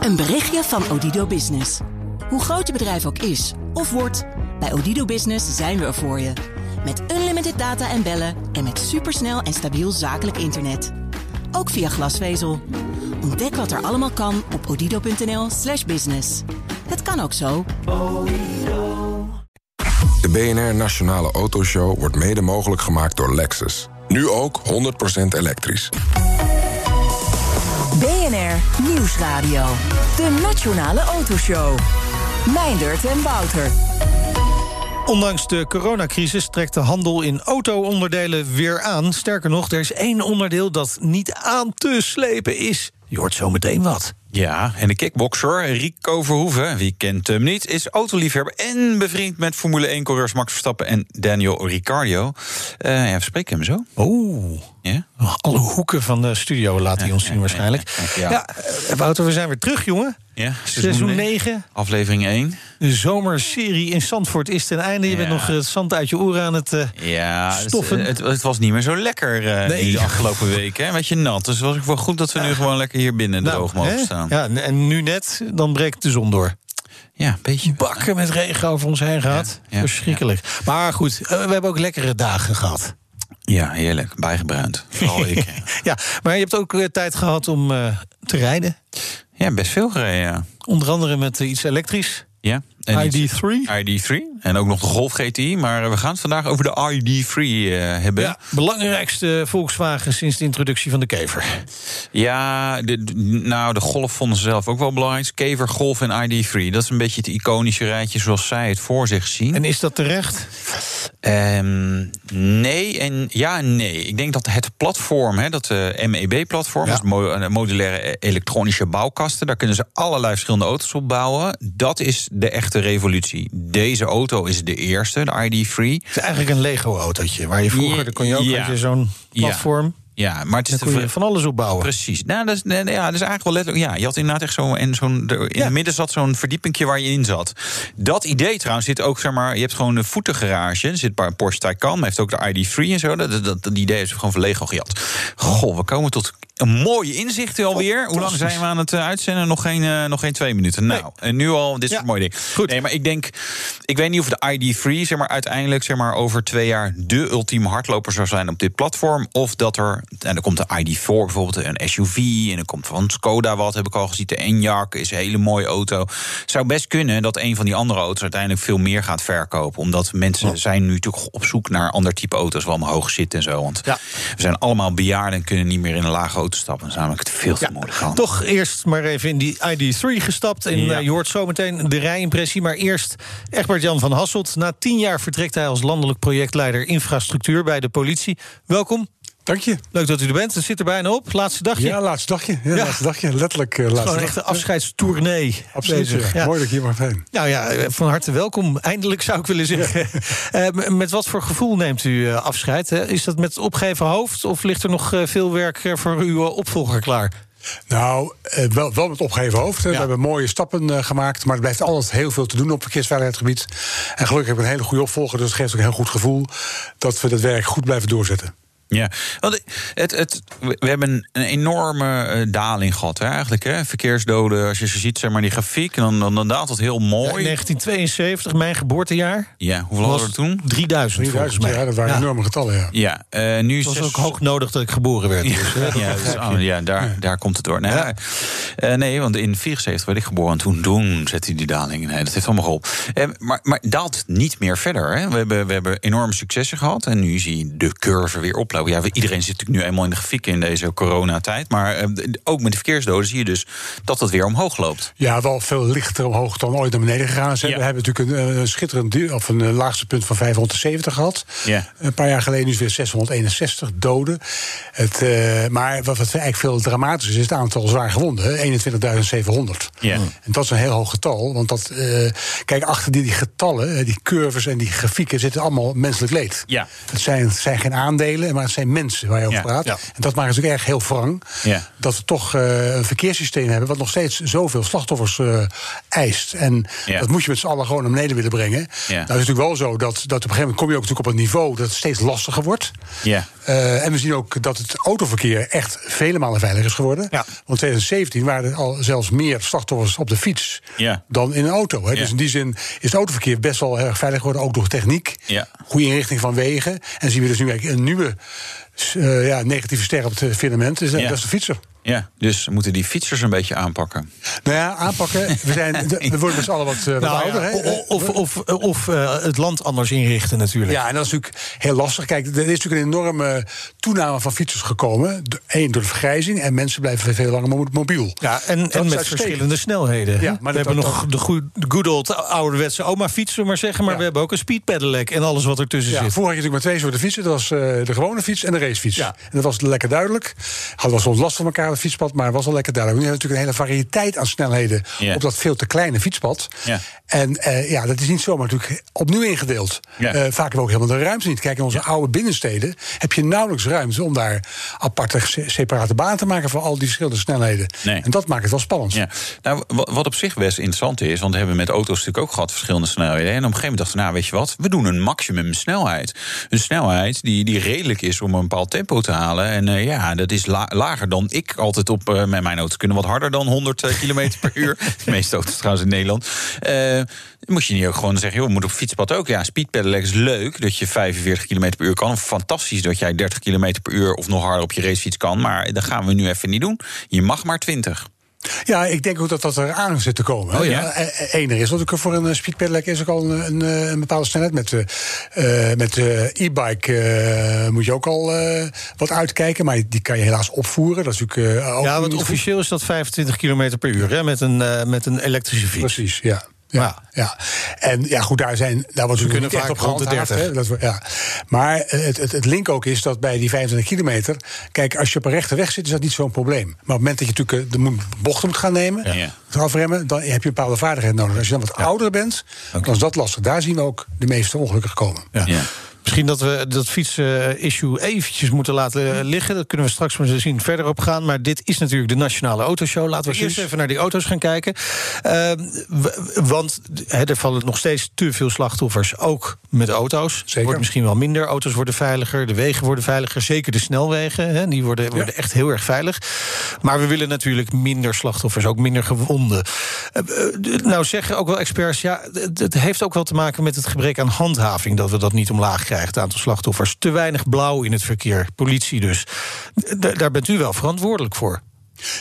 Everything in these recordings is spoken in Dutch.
Een berichtje van Odido Business. Hoe groot je bedrijf ook is of wordt, bij Odido Business zijn we er voor je. Met unlimited data en bellen en met supersnel en stabiel zakelijk internet. Ook via glasvezel. Ontdek wat er allemaal kan op odido.nl/slash business. Het kan ook zo. De BNR Nationale Autoshow wordt mede mogelijk gemaakt door Lexus. Nu ook 100% elektrisch. BNR Nieuwsradio. De Nationale Autoshow. Meindert en Wouter. Ondanks de coronacrisis trekt de handel in auto-onderdelen weer aan. Sterker nog, er is één onderdeel dat niet aan te slepen is. Je hoort zo meteen wat. Ja, en de kickboxer Rico Verhoeven, wie kent hem niet, is autoliefhebber en bevriend met Formule 1-coureurs Max Verstappen en Daniel Ricciardo. Uh, ja, we spreken hem zo. Oeh. Ja? Alle hoeken van de studio laat hij ons zien waarschijnlijk. Ja, Ja, eh, Wouter, we zijn weer terug, jongen. Ja, Seizoen 9. Aflevering 1. De zomerserie in Zandvoort is ten einde. Je bent nog het zand uit je oren aan het... eh, Ja, het, Stoffen. het, het was niet meer zo lekker eh Nee. de afgelopen weken. Een beetje nat. Dus het was ook wel goed dat we nu gewoon lekker hier binnen nou, droog mogen hè? staan. Ja, en- nu net, dan breekt de zon door. Ja, een beetje. Bakken met regen over ons heen gehad. Ja, ja, Verschrikkelijk. Maar goed, eh, we hebben ook lekkere dagen gehad. Ja, heerlijk. Bijgebruind. Vooral ik. ja. Maar je hebt ook eh, tijd gehad om eh, te rijden. Ja, best veel gereden, ja. Onder andere met iets elektrisch. Ja. En iets- ID3. ID3. En ook nog de Golf GTI. Maar we gaan het vandaag over de ID3 eh, hebben. Ja, belangrijkste Volkswagen sinds de introductie van de kever. Ja, de, nou, de Golf vonden ze zelf ook wel belangrijk. Kever, Golf en ID3. Dat is een beetje het iconische rijtje zoals zij het voor zich zien. En is dat terecht? Ehm, nee en ja en nee. Ik denk dat het platform, hè, dat eh, MEB-platform, Ja. dus eh, modulaire elektronische bouwkasten, daar kunnen ze allerlei verschillende auto's op bouwen. Dat is de echte revolutie. Deze auto is de eerste, de ID3. Het is eigenlijk een Lego-autootje. Waar je vroeger, daar kon je ook ja. zo'n platform. Ja, maar het is de je van alles op bouwen. Precies. Nou, dat is, nee, ja, dat is eigenlijk wel letterlijk. Ja, je had inderdaad echt zo'n. En zo'n in Ja. het midden zat zo'n verdiepingje waar je in zat. Dat idee trouwens zit ook, zeg maar. Je hebt gewoon een voetengarage. Er zit een Porsche Taycan. maar heeft ook de ID3 en zo. Dat, dat, dat, dat idee is gewoon van Lego gejat. Goh, we komen tot een mooie inzicht alweer. Hoe lang zijn we aan het eh, uitzenden? Nog geen, eh, nog geen twee minuten. Nou, en nu al. Dit is Ja. een mooi ding. Goed. Nee, maar ik denk. Ik weet niet of de ID3 zeg maar, uiteindelijk zeg maar, over twee jaar de ultieme hardloper zou zijn op dit platform. Of dat er. En er komt de ID4 bijvoorbeeld, een SUV. En er komt van Skoda wat, heb ik al gezien. De Enyaq is een hele mooie auto. zou best kunnen dat een van die andere auto's uiteindelijk veel meer gaat verkopen. Omdat mensen zijn nu natuurlijk op zoek naar ander type auto's waar omhoog zitten en zo. Want Ja. we zijn allemaal bejaarden en kunnen niet meer in een lage auto stappen. Namelijk het veel te Ja, moeilijk aan. toch eerst maar even in die ID3 gestapt. En Ja. eh, je hoort zometeen de rijimpressie. Maar eerst Egbert-Jan van Hasselt. Na tien jaar vertrekt hij als landelijk projectleider infrastructuur bij de politie. Welkom. Dank je. Leuk dat u er bent. Het zit er bijna op. Laatste dagje. Ja, laatste dagje. Ja, Ja. laatste dagje. Letterlijk eh, laatste Gewoon echt een afscheidstournee. Absoluut. ja. Mooi dat ik hier mag zijn. Nou ja, eh, van harte welkom. Eindelijk zou ik willen zeggen. Eh, met wat voor gevoel neemt u afscheid? hè? Is dat met opgeven hoofd of ligt er nog veel werk voor uw opvolger klaar? Nou, wel, wel met opgeheven hoofd. Ja. We hebben mooie stappen gemaakt. Maar er blijft altijd heel veel te doen op verkeersveiligheidsgebied. En gelukkig heb ik een hele goede opvolger. Dus het geeft ook een heel goed gevoel dat we dat werk goed blijven doorzetten. Ja, want het, het, we hebben een enorme eh, daling gehad, hè, eigenlijk. Hè? Verkeersdoden, als je ze ziet, zeg maar, die grafiek, dan, dan, dan daalt het heel Ja, mooi. 1972, mijn geboortejaar. Ja, hoeveel hadden we er toen? 3000 volgens 3000, mij. ja, dat waren Ja. enorme getallen, ja. Ja, eh, nu Het was zes- ook hoog nodig dat ik geboren werd. Dus, Ja, dus, begrijp oh, ja daar, daar komt het door. Nou, Ja. eh, nee, want in 74 werd ik geboren en toen, toen zette hij die daling. Nee, dat heeft allemaal geholpen. Eh, maar, maar daalt niet meer verder. Hè? We, hebben, we hebben enorme successen gehad en nu zie je de curve weer oplopen. Ja, iedereen zit natuurlijk nu eenmaal in de grafiek in deze coronatijd. Maar eh, ook met de verkeersdoden zie je dus dat het weer omhoog loopt. Ja, wel veel lichter omhoog dan ooit naar beneden gegaan is. hè. Ja. We hebben natuurlijk een, eh, schitterend of een eh, laagste punt van 570 gehad. Ja. Een paar jaar geleden is weer 661 doden. Het, maar wat, wat eigenlijk veel dramatischer is, is het aantal zwaar gewonden. hè. 21.700. Ja. En dat is een heel hoog getal. Want dat, kijk, achter die, die getallen, die curves en die grafieken zitten allemaal menselijk leed. Ja. Het zijn, het zijn geen aandelen, maar het dat zijn mensen waar je over praat. En dat maakt natuurlijk erg heel wrang. Ja. Dat we toch eh, een verkeerssysteem hebben... wat nog steeds zoveel slachtoffers eh, eist. En dat moet je met z'n allen gewoon naar beneden willen brengen. Nou is natuurlijk wel zo dat, dat op een gegeven moment... kom je ook natuurlijk op een niveau dat het steeds lastiger wordt. Ja. Eh, en we zien ook dat het autoverkeer echt vele malen veiliger is geworden. Ja. Want in 2017 waren er al zelfs meer slachtoffers op de fiets Ja. dan in een auto. Hè. Ja. Dus in die zin is het autoverkeer best wel erg veilig geworden, ook door techniek. Ja. Goede inrichting van wegen. En zien we dus nu eigenlijk een nieuwe ja, negatieve ster op het firmament. Dus, eh, Ja. Dat is de fietser. Ja, dus we moeten die fietsers een beetje aanpakken. Nou ja, aanpakken. We, zijn, we worden met z'n allen wat, eh, wat Nou ouder. Of, of, of eh, het land anders inrichten natuurlijk. Ja, en dat is natuurlijk heel lastig. Kijk, er is natuurlijk een enorme toename van fietsers gekomen. Eén, door de vergrijzing. En mensen blijven veel langer mo- mobiel. Ja, en, Dat en met verschillende snelheden. Ja, maar we hebben nog de, good old ouderwetse oma-fiets, zullen we maar zeggen. Maar Ja. we hebben ook een speed pedelec en alles wat ertussen Ja, zit. vroeger had je natuurlijk maar twee soorten fietsen. Dat was eh, de gewone fiets en de racefiets. Ja. En dat was lekker duidelijk. Hadden wel soms last van elkaar fietspad, maar was wel lekker duidelijk. Nu hebben we natuurlijk een hele variëteit aan snelheden op dat veel te kleine fietspad. En eh, ja, dat is niet zomaar natuurlijk opnieuw ingedeeld. Eh, vaak hebben we ook helemaal de ruimte niet. Kijk, in onze oude binnensteden heb je nauwelijks ruimte om daar aparte se- separate banen te maken voor al die verschillende snelheden. Nee. En dat maakt het wel spannend. Ja. Nou, wa- wat op zich best interessant is, want we hebben met auto's natuurlijk ook gehad verschillende snelheden. En op een gegeven moment dachten we, nou weet je wat, we doen een maximum snelheid. Een snelheid die, die redelijk is om een bepaald tempo te halen. En eh, ja, dat is la- lager dan ik altijd op eh, met mijn auto kunnen wat harder dan 100 km per uur. De meeste auto's trouwens in Nederland. Eh, moest je niet ook gewoon zeggen, joh, we moeten op fietspad ook. Ja, speedpedelec is leuk dat je 45 km per uur kan. Fantastisch dat jij 30 km per uur of nog harder op je racefiets kan. Maar dat gaan we nu even niet doen. Je mag maar 20. Ja, ik denk ook dat dat er aan zit te komen. Oh, ja? Eén er is natuurlijk voor een speed pedelec is ook al een, een, eh, een bepaalde snelheid. Met, eh, eh, met eh, e-bike eh, moet je ook al eh, wat uitkijken, maar die kan je helaas opvoeren. Dat is natuurlijk eh, ook Ja, want goed. officieel is dat 25 km per uur hè, met, een, eh, met een elektrische fiets. Precies, ja. Ja, ja. En ja, goed, daar, zijn, daar wordt natuurlijk kunnen niet echt vaak op rond de gehandhaafd. 30. hè. Dat, we- ja. Maar het, het, het link ook is dat bij die 25 kilometer... Kijk, als je op een rechte weg zit, is dat niet zo'n probleem. Maar op het moment dat je natuurlijk eh, de bochten moet gaan nemen... Ja. het afremmen, dan heb je een bepaalde vaardigheid nodig. Als je dan wat ouder bent, dan is dat lastig. Daar zien we ook de meeste ongelukken komen. Ja. Misschien dat we dat fietsen-issue eventjes moeten laten liggen. Dat kunnen we straks maar zien verder op gaan. Maar dit is natuurlijk de Nationale Autoshow. Laten we eerst even naar die auto's gaan kijken. Ehm, want er vallen nog steeds te veel slachtoffers, ook met auto's. Zeker. Wordt misschien wel minder. Auto's worden veiliger, de wegen worden veiliger. Zeker de snelwegen, die worden, worden echt heel erg veilig. Maar we willen natuurlijk minder slachtoffers, ook minder gewonden. Eh, eh, nou zeggen ook wel experts, ja, het- het heeft ook wel te maken met het gebrek aan handhaving... dat we dat niet omlaag krijgen, het aantal slachtoffers. Te weinig blauw in het verkeer, politie dus. Daar bent u wel verantwoordelijk voor.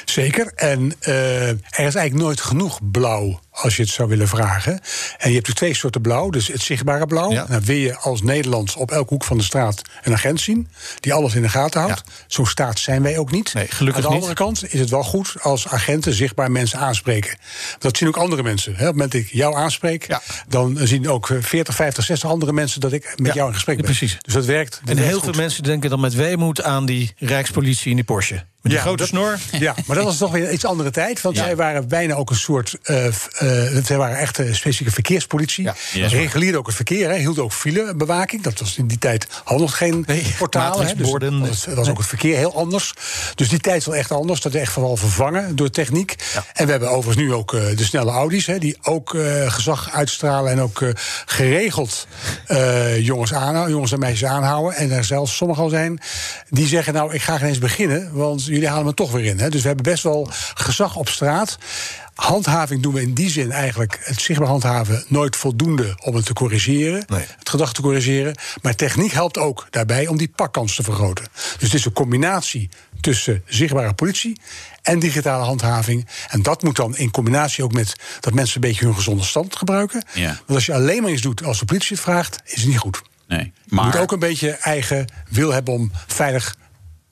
Zeker. En eh, er is eigenlijk nooit genoeg blauw als je het zou willen vragen. En je hebt dus twee soorten blauw. Dus het zichtbare blauw. Ja. Dan wil je als Nederland op elke hoek van de straat een agent zien... die alles in de gaten houdt. Ja. Zo'n staat zijn wij ook niet. Nee, gelukkig Aan de niet. andere kant is het wel goed als agenten zichtbaar mensen aanspreken. Dat zien ook andere mensen. Op het moment dat ik jou aanspreek... Ja. dan zien ook 40, 50, 60 andere mensen... dat ik met jou in gesprek ben. precies. Dus dat werkt. dat En werkt heel goed. veel mensen denken dan met weemoed aan die Rijkspolitie in die Porsche. Met die grote dat- snor. Ja, maar dat was toch weer een iets andere tijd. Want zij waren bijna ook een soort. eh f- eh, zij waren echt een specifieke verkeerspolitie. Ja. Regulierde ook het verkeer, hè, hielden ook filebewaking. Dat was in die tijd hadden nog geen Nee, portalen. Hè, dus dat was, was ook het verkeer heel anders. Dus die tijd is wel echt anders. Dat is echt vooral vervangen door techniek. Ja. En we hebben overigens nu ook eh, de snelle Audi's, hè, die ook eh, gezag uitstralen en ook eh, geregeld eh, jongens, aanhouden, jongens en meisjes aanhouden. En er zelfs sommigen al zijn die zeggen: Nou, ik ga geen eens beginnen, want jullie halen me toch weer in. Hè. Dus we hebben best wel gezag op straat. Handhaving doen we in die zin eigenlijk, het zichtbaar handhaven, nooit voldoende om het te corrigeren. Nee. Het gedrag te corrigeren. Maar techniek helpt ook daarbij om die pakkans te vergroten. Dus het is een combinatie tussen zichtbare politie en digitale handhaving. En dat moet dan in combinatie ook met dat mensen een beetje hun gezonde stand gebruiken. Ja. Want als je alleen maar iets doet als de politie het vraagt, is het niet goed. Nee. Je Maar moet ook een beetje eigen wil hebben om veilig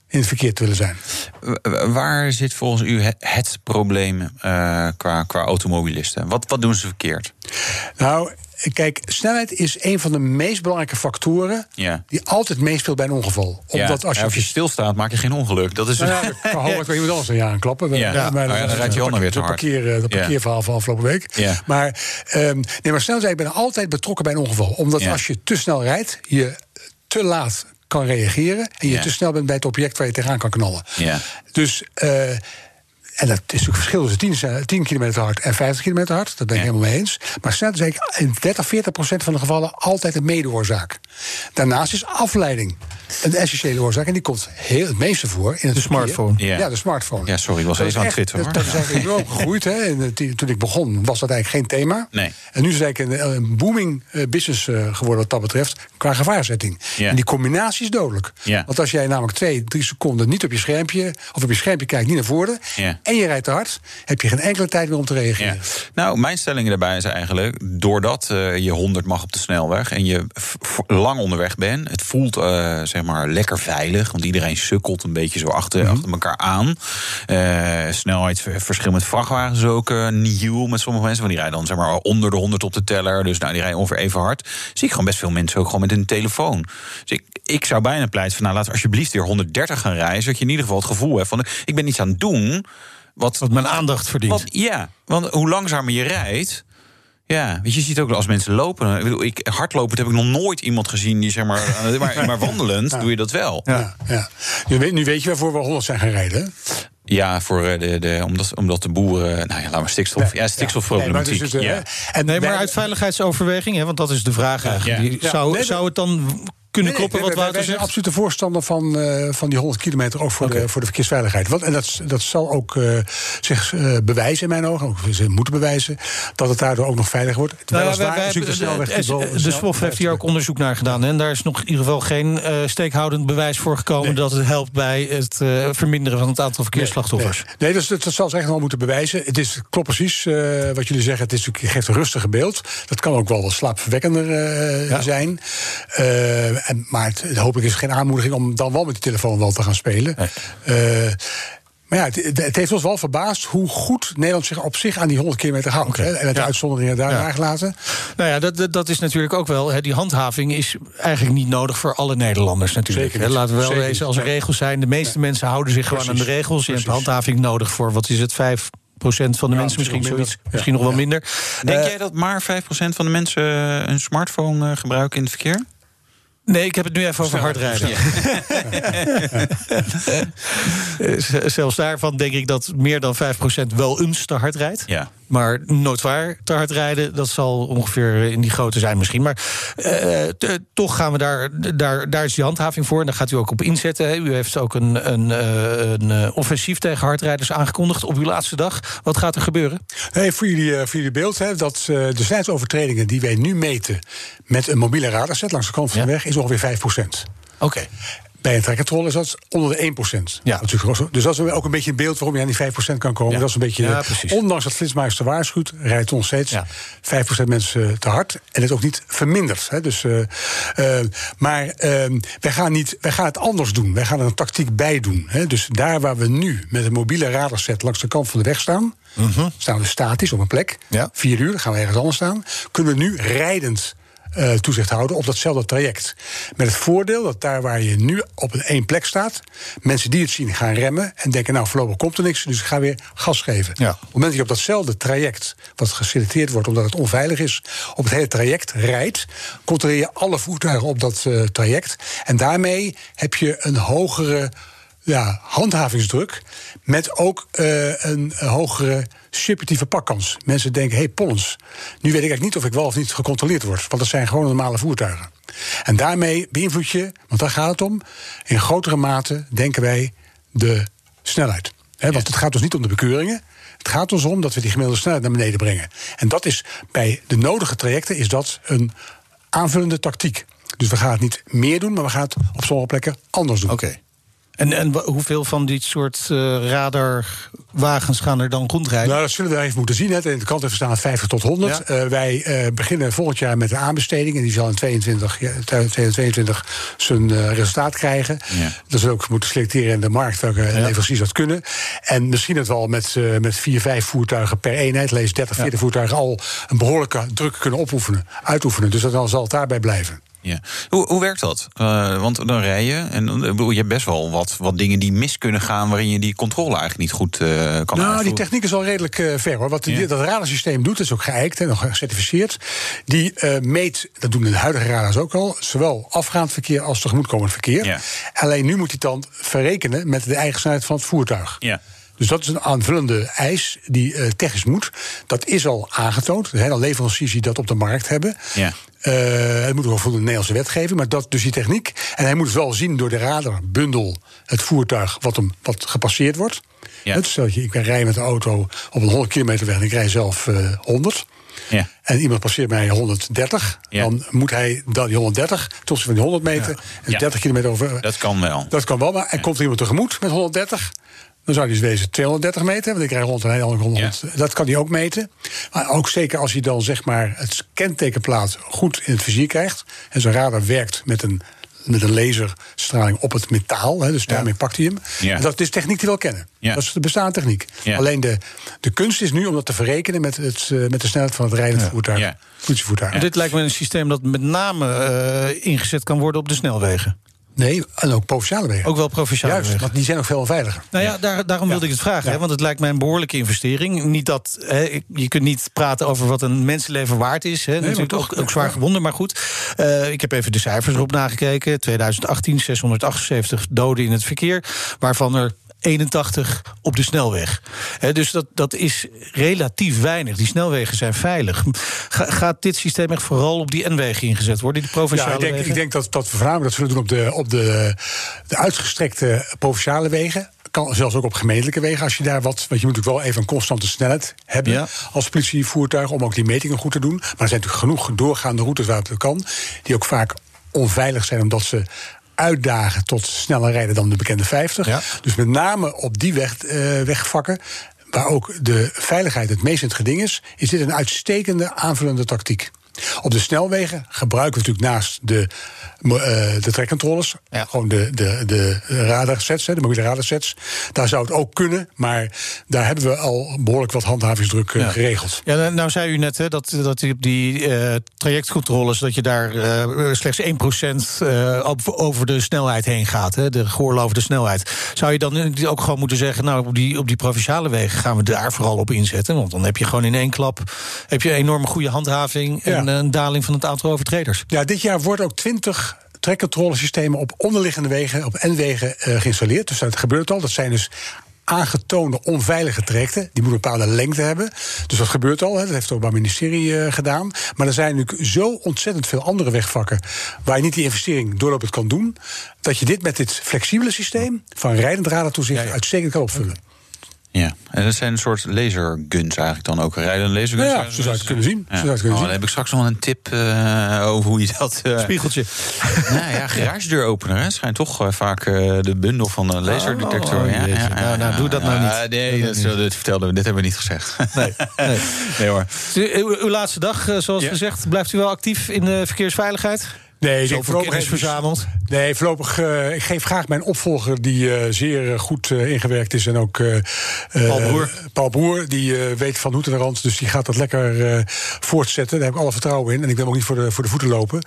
in het verkeer te willen zijn. waar zit volgens u het, het probleem eh, qua, qua automobilisten? Wat, wat doen ze verkeerd? Nou, kijk, snelheid is een van de meest belangrijke factoren Ja. die altijd meespeelt bij een ongeval. Omdat ja, als je, je stilstaat, maak je geen ongeluk. Dat is Nou ja, dat kan wel iemand anders een jaar aanklappen. Ja. Ja. Maar Oh dan rijdt je ander weer te hard. parkeer, eh, dat parkeerverhaal van afgelopen week. Ja. Maar, ehm, nee, maar snelheid, ik ben altijd betrokken bij een ongeval. Omdat als je te snel rijdt, je te laat kan reageren. En je Ja. te snel bent bij het object waar je tegenaan kan knallen. Ja. Dus. eh, en dat is natuurlijk verschil tussen 10, eh, 10 kilometer hard en 50 kilometer hard. Dat ben ik Ja. helemaal mee eens. Maar snelheid is eigenlijk in 30, 40 procent van de gevallen altijd een medeoorzaak. Daarnaast is afleiding een essentiële oorzaak. En die komt heel, het meeste voor in het De verkeer. smartphone. Ja. Ja, de smartphone. Ja, sorry, ik was Dat even aan het twitteren, Dat, dat is eigenlijk enorm gegroeid. Hè. En, eh, toen ik begon was dat eigenlijk geen thema. Nee. En nu is het eigenlijk een, een booming eh, business eh, geworden wat dat betreft. Qua gevaarzetting. Ja. En die combinatie is dodelijk. Ja. Want als jij namelijk twee, drie seconden niet op je schermpje... of op je schermpje kijkt, niet naar voren... En je rijdt te hard... heb je geen enkele tijd meer om te Ja. reageren. Nou, mijn stelling daarbij is eigenlijk... doordat eh, je 100 mag op de snelweg... en je lang onderweg bent... het voelt eh, zeg maar lekker veilig... want iedereen sukkelt een beetje zo achter, Mhm. achter elkaar aan. Eh snelheidsverschil met vrachtwagens ook nieuw met sommige mensen... want die rijden dan zeg maar onder de 100 op de teller... dus nou, die rijden ongeveer even hard. Zie ik gewoon best veel mensen ook gewoon met hun telefoon. Dus ik, ik zou bijna pleiten van... nou, laten we alsjeblieft weer 130 gaan rijden... zodat je in ieder geval het gevoel hebt van... ik ben iets aan het doen... Wat, Wat mijn aandacht verdient. ja, want hoe langzamer je rijdt. Ja, weet je, je ziet ook als mensen lopen. Ik bedoel, ik, hardlopend heb ik nog nooit iemand gezien die zeg maar. het- Maar, maar wandelend doe je dat wel. Ja, Ja. Ja, Nu, weet, nu weet je waarvoor we 100 zijn gaan rijden. hè? voor eh, de, de, omdat, omdat de boeren. Nou ja, laat maar stikstof. Ja, stikstofproblematiek. Nee, maar het is dus, ja. eh, en Nee, maar uit veiligheidsoverweging, hè, want dat is de vraag eigenlijk. Ja. Die- Ja. Zou, Nee, zou het dan kunnen Nee, kloppen nee, wat Wouter zegt? de voorstander van, eh, van die 100 kilometer, ook voor, de, voor de verkeersveiligheid. Want, en dat, dat zal ook eh, zich eh, bewijzen in mijn ogen, ook ze moeten bewijzen, dat het daardoor ook nog veiliger wordt. Nou ja, wij- wij de de- SWOF heeft hier ook onderzoek naar gedaan. En daar is nog in ieder geval geen eh, steekhoudend bewijs voor gekomen... Nee. dat het helpt bij het eh, verminderen van het aantal verkeersslachtoffers. Nee, nee dus dat, dat zal ze echt wel moeten bewijzen. Het is, klopt precies eh, wat jullie zeggen. Het is, natuurlijk- geeft een rustiger beeld. Dat kan ook wel wat slaapverwekkender eh, Ja. zijn. En, maar het, hopelijk is het geen aanmoediging om dan wel met die telefoon wel te gaan spelen. Eh, maar ja, het, het heeft ons wel verbaasd hoe goed Nederland zich op zich aan die 100 kilometer houdt. Hè, en met de Ja. uitzonderingen daar Ja. nagelaten. Nou ja, dat, dat, dat is natuurlijk ook wel. Hè, die handhaving is eigenlijk niet nodig voor alle Nederlanders natuurlijk. Zeker Hè. Laten we wel Zeker wezen, als er regels zijn. De meeste mensen houden zich gewoon aan de regels. Je hebt handhaving nodig voor, wat is het, 5% van de Ja, mensen, misschien misschien nog zoiets. minder. Misschien Ja. nog wel minder. Denk Eh, jij dat maar 5% van de mensen een smartphone eh, gebruiken in het verkeer? Nee, ik heb het nu even over hard rijden. Eh, Zelfs daarvan denk ik dat meer dan 5% wel eens te hard rijdt. Ja. Maar noodwaar te hard rijden, dat zal ongeveer in die grootte zijn misschien. Maar eh, toch gaan we daar, daar, daar is die handhaving voor. En daar gaat u ook op inzetten. hè. U heeft ook een, een, eh, een offensief tegen hardrijders aangekondigd op uw laatste dag. Wat gaat er gebeuren? Nee, voor, jullie, eh, voor jullie beeld, hè, dat de snelheidsovertredingen die wij nu meten met een mobiele radarset langs de kant van de Ja. weg is ongeveer 5% Oké. Bij een trekkertrol is dat onder de 1%. Ja. Natuurlijk dus dat is ook een beetje een beeld waarom je aan die 5% kan komen. Ja. Dat is een beetje, Ja, ondanks dat Flitsmeister waarschuwt, rijdt ons steeds Ja. 5% mensen te hard. En het ook niet verminderd. Hè. Dus, eh, eh, maar eh, wij, gaan niet, wij gaan het anders doen. Wij gaan er een tactiek bij doen. Hè. Dus daar waar we nu met een mobiele radarset langs de kant van de weg staan... staan we statisch op een plek. Mhm. Ja. Vier uur, dan gaan we ergens anders staan. Kunnen we nu rijdend eh, toezicht houden op datzelfde traject. Met het voordeel dat daar waar je nu op een één plek staat, mensen die het zien gaan remmen en denken: Nou, voorlopig komt er niks, dus ik ga weer gas geven. Ja. Op het moment dat je op datzelfde traject, wat geselecteerd wordt omdat het onveilig is, op het hele traject rijdt, controleer je alle voertuigen op dat eh, traject. En daarmee heb je een hogere ja, handhavingsdruk. Met ook eh, een hogere subjectieve pakkans. Mensen denken, hé hey, Pollens, nu weet ik eigenlijk niet of ik wel of niet gecontroleerd word. Want dat zijn gewoon normale voertuigen. En daarmee beïnvloed je, want daar gaat het om... in grotere mate, denken wij, de snelheid. Want het gaat dus niet om de bekeuringen. Het gaat ons om dat we die gemiddelde snelheid naar beneden brengen. En dat is bij de nodige trajecten is dat een aanvullende tactiek. Dus we gaan het niet meer doen, maar we gaan het op sommige plekken anders doen. Oké. En, en hoeveel van dit soort eh, radarwagens gaan er dan rondrijden? Nou, dat zullen we even moeten zien. Hè. In de heeft staan 50 tot 100. Ja. Eh, wij eh, beginnen volgend jaar met een aanbesteding. En die zal in 22, ja, 2022 zijn resultaat krijgen. Ja. Dat zullen we ook moeten selecteren in de markt welke leveranciers dat kunnen. En misschien het wel met, eh, met 4, 5 voertuigen per eenheid, lees 30, 40 voertuigen, al een behoorlijke druk kunnen opoefenen, uitoefenen. Dus dat dan zal het daarbij blijven. Ja. Hoe, hoe werkt dat? Uh, want dan rij je en dan bedoel, je hebt best wel wat, wat dingen die mis kunnen gaan... waarin je die controle eigenlijk niet goed uh, kan Nou, uitvoeren. die techniek is al redelijk uh, ver hoor. Wat Ja. die, dat radarsysteem doet, is ook geëikt en nog gecertificeerd. Die eh, meet, dat doen de huidige radars ook al... zowel afgaand verkeer als tegemoetkomend verkeer. Ja. Alleen nu moet hij dan verrekenen met de eigen snelheid van het voertuig. Ja. Dus dat is een aanvullende eis die eh, technisch moet. Dat is al aangetoond. Er zijn al leveranciers die dat op de markt hebben. Ja. Eh, het moet voldoen de Nederlandse wetgeving, maar dat dus die techniek. En hij moet het wel zien door de radarbundel, het voertuig wat, hem, wat gepasseerd wordt. Ja. Het stel je, ik ben rijden met de auto op een 100 kilometer weg en ik rij zelf eh 100. Ja. En iemand passeert mij 130. Ja. Dan moet hij dan die 130 tot van die 100 meter en Ja. 30 kilometer over. Dat kan wel. Dat kan wel, maar en komt er iemand tegemoet met 130... dan zou hij dus wezen 230 meter, want ik rij rond en hij 100. Dat kan hij ook meten. Maar ook zeker als hij dan zeg maar het kentekenplaat goed in het vizier krijgt... en zijn radar werkt met een, met een laserstraling op het metaal... Hè, dus daarmee pakt hij hem. Ja. En dat is techniek die we wel kennen. Ja. Dat is de bestaande techniek. Ja. Alleen de, de kunst is nu om dat te verrekenen... met, het, eh, met de snelheid van het rijdend voertuig, Ja. politievoertuig. Dit lijkt me een systeem dat met name eh, ingezet kan worden op de snelwegen. Nee, en ook provinciale wegen. Ook wel provinciale Juist, wegen. want die zijn ook veel veiliger. Nou ja, daar, daarom wilde ik het vragen. Hè, want het lijkt mij een behoorlijke investering. Niet dat, hè, je kunt niet praten over wat een mensenleven waard is. Hè, natuurlijk maar toch, ook, ook zwaar gewonden, maar goed. Eh, ik heb even de cijfers erop nagekeken. 2018, 678 doden in het verkeer. Waarvan er 81 op de snelweg. Dus dat, dat is relatief weinig. Die snelwegen zijn veilig. Ga- gaat dit systeem echt vooral op die N-wegen ingezet worden? Die provinciale Ja, ik denk, wegen? ik denk dat, dat we voornamelijk dat zullen doen op de, op de, de uitgestrekte provinciale wegen. Kan zelfs ook op gemeentelijke wegen. Als je daar wat. Want je moet natuurlijk wel even een constante snelheid hebben. Ja. Als politievoertuig. Om ook die metingen goed te doen. Maar er zijn natuurlijk genoeg doorgaande routes waar het kan. Die ook vaak onveilig zijn omdat ze uitdagen tot sneller rijden dan de bekende 50. Ja. Dus met name op die weg, eh, wegvakken. Waar ook de veiligheid het meest in het geding is, is dit een uitstekende aanvullende tactiek. Op de snelwegen gebruiken we natuurlijk naast de, de trekcontroles, Ja. gewoon de, de, de radarsets, hè, de mobiele radarsets. Daar zou het ook kunnen, maar daar hebben we al behoorlijk wat handhavingsdruk eh, Ja. geregeld. Ja, nou- nou zei u net hè, dat, dat die eh, trajectcontroles... dat je daar eh, slechts 1% eh, op- over de snelheid heen gaat. Hè, de geoorloofde snelheid. Zou je dan ook gewoon moeten zeggen... nou, op die, op die provinciale wegen gaan we daar vooral op inzetten? Want dan heb je gewoon in één klap... heb je een enorme goede handhaving... en Ja. eh, een daling van het aantal overtreders. Ja, dit jaar wordt ook 20 trekcontrolesystemen op onderliggende wegen, op N-wegen eh, geïnstalleerd. Dus dat gebeurt al. Dat zijn dus aangetoonde onveilige trajecten. Die moeten een bepaalde lengte hebben. Dus dat gebeurt al. Hè. Dat heeft het Openbaar Ministerie eh, gedaan. Maar er zijn natuurlijk zo ontzettend veel andere wegvakken... waar je niet die investering doorlopend kan doen... dat je dit met dit flexibele systeem van rijdend radartoezicht... Ja, ja. uitstekend kan opvullen. Ja, en dat zijn een soort laserguns eigenlijk dan ook. Rijden laserguns? Nou ja, zo zou je het kunnen zien. Zo zou je het kunnen oh, zien. Dan heb ik straks nog een tip eh, over hoe je dat... eh, Spiegeltje. nou ja, garagedeuropener. hè. schijnt toch eh, vaak de bundel van een laserdetector. oh, ja, ja, Nou, nou, doe dat nou niet. Ah, nee, dat, dat niet. dat vertelden we. Dit hebben we niet gezegd. Nee, nee. nee hoor. Uw, uw laatste dag, zoals Ja. gezegd... blijft u wel actief in de verkeersveiligheid? Nee, ik voorlopig even- verzameld. Nee, voorlopig. eh, ik geef graag mijn opvolger, die eh, zeer eh, goed ingewerkt is. En ook. Paul Broer. Paul Broer, die weet van hoed en rand. Dus die gaat dat lekker voortzetten. Daar heb ik alle vertrouwen in. En ik wil ook niet voor de, voor de voeten lopen.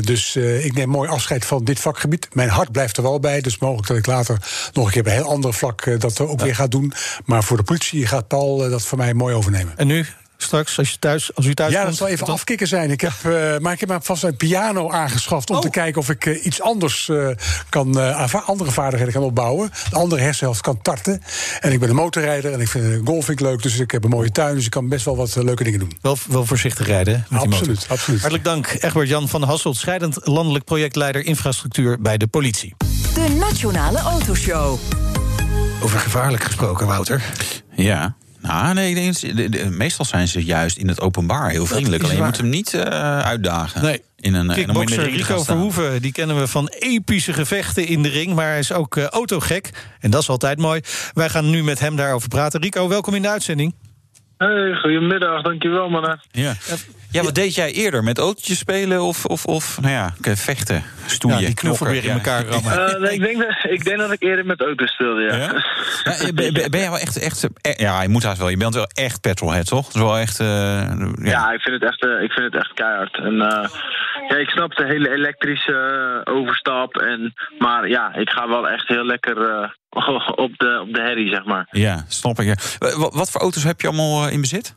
Dus ik neem mooi afscheid van dit vakgebied. Mijn hart blijft er wel bij. Dus mogelijk dat ik later nog een keer een heel ander vlak dat ook weer ga doen. Maar voor de politie gaat Paul dat voor mij mooi overnemen. En nu, straks, als, je thuis, als u thuis Ja, komt... dat zal even afkicken zijn. Ik heb, eh, maar ik heb maar vast een piano aangeschaft om Oh. te kijken of ik eh, iets anders eh, kan, eh, andere vaardigheden kan opbouwen. De andere hersenhelft kan tarten. En ik ben een motorrijder en ik vind golf ik leuk. Dus ik heb een mooie tuin, dus ik kan best wel wat leuke dingen doen. Wel, wel voorzichtig rijden. Met die motor. Absoluut, absoluut. Hartelijk dank, Egbert Jan van Hasselt, scheidend landelijk projectleider infrastructuur bij de politie. De Nationale Autoshow. Over gevaarlijk gesproken, Wouter. Ja. Nou, nee, de- de- meestal zijn ze juist in het openbaar heel vriendelijk. Alleen je waar. moet hem niet eh, uitdagen. Nee. In een, eh, je in Rico. Verhoeven, die kennen we van epische gevechten in de ring. Maar hij is ook eh, autogek. En dat is altijd mooi. Wij gaan nu met hem daarover praten. Rico, welkom in de uitzending. Hey, goedemiddag, dankjewel mannen. Ja. Ja, wat deed jij eerder? Met autootjes spelen of, of, of nou ja, vechten, stoeien, Ja, die knuffel knokken? weer in elkaar rammen. Eh, nee, ik, denk dat, ik denk dat ik eerder met auto's speelde, ja. Ja? Ja, ben, jij wel echt, echt... eh, Ja, je moet haast wel. Je bent wel echt petrolhead, toch? Dat is wel echt... eh, ja. Ja, ik vind het echt, eh, ik vind het echt keihard. En eh, ja, ik snap de hele elektrische eh, overstap. En, maar ja, ik ga wel echt heel lekker eh, op, de, op de herrie, zeg maar. Ja, snap ik. Ja. Wat voor auto's heb je allemaal eh, in bezit?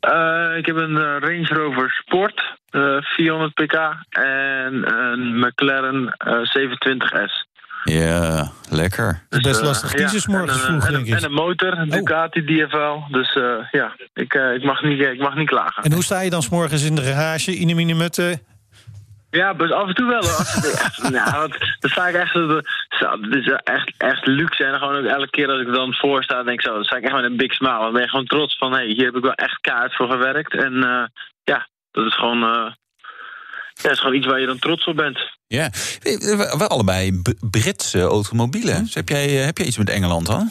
Eh, ik heb een eh, Range Rover Sport, eh, 400 pk. En een McLaren eh, 27S. Ja, lekker. is best eh, lastig ja, kiezen 's morgens en, een- vroeg, en, denk een- ik. En een motor, een Ducati DFL. Dus eh, ja, ik, eh, ik, mag niet, ik mag niet klagen. En hoe sta je dan 's morgens in de garage, in de minimutte? Ja, dus af en toe wel. hoor. Echt, nou, want dan sta ik echt zo. is echt, echt luxe. En gewoon ook elke keer als ik er dan voor sta, denk ik zo. Dan sta ik echt met een big smile. Dan ben je gewoon trots van: hé, hey, hier heb ik wel echt kaart voor gewerkt. En eh, ja, dat is gewoon. eh, ja, dat is gewoon iets waar je dan trots op bent. Ja, we, allebei Britse automobielen. Dus heb, jij, eh, heb jij iets met Engeland dan?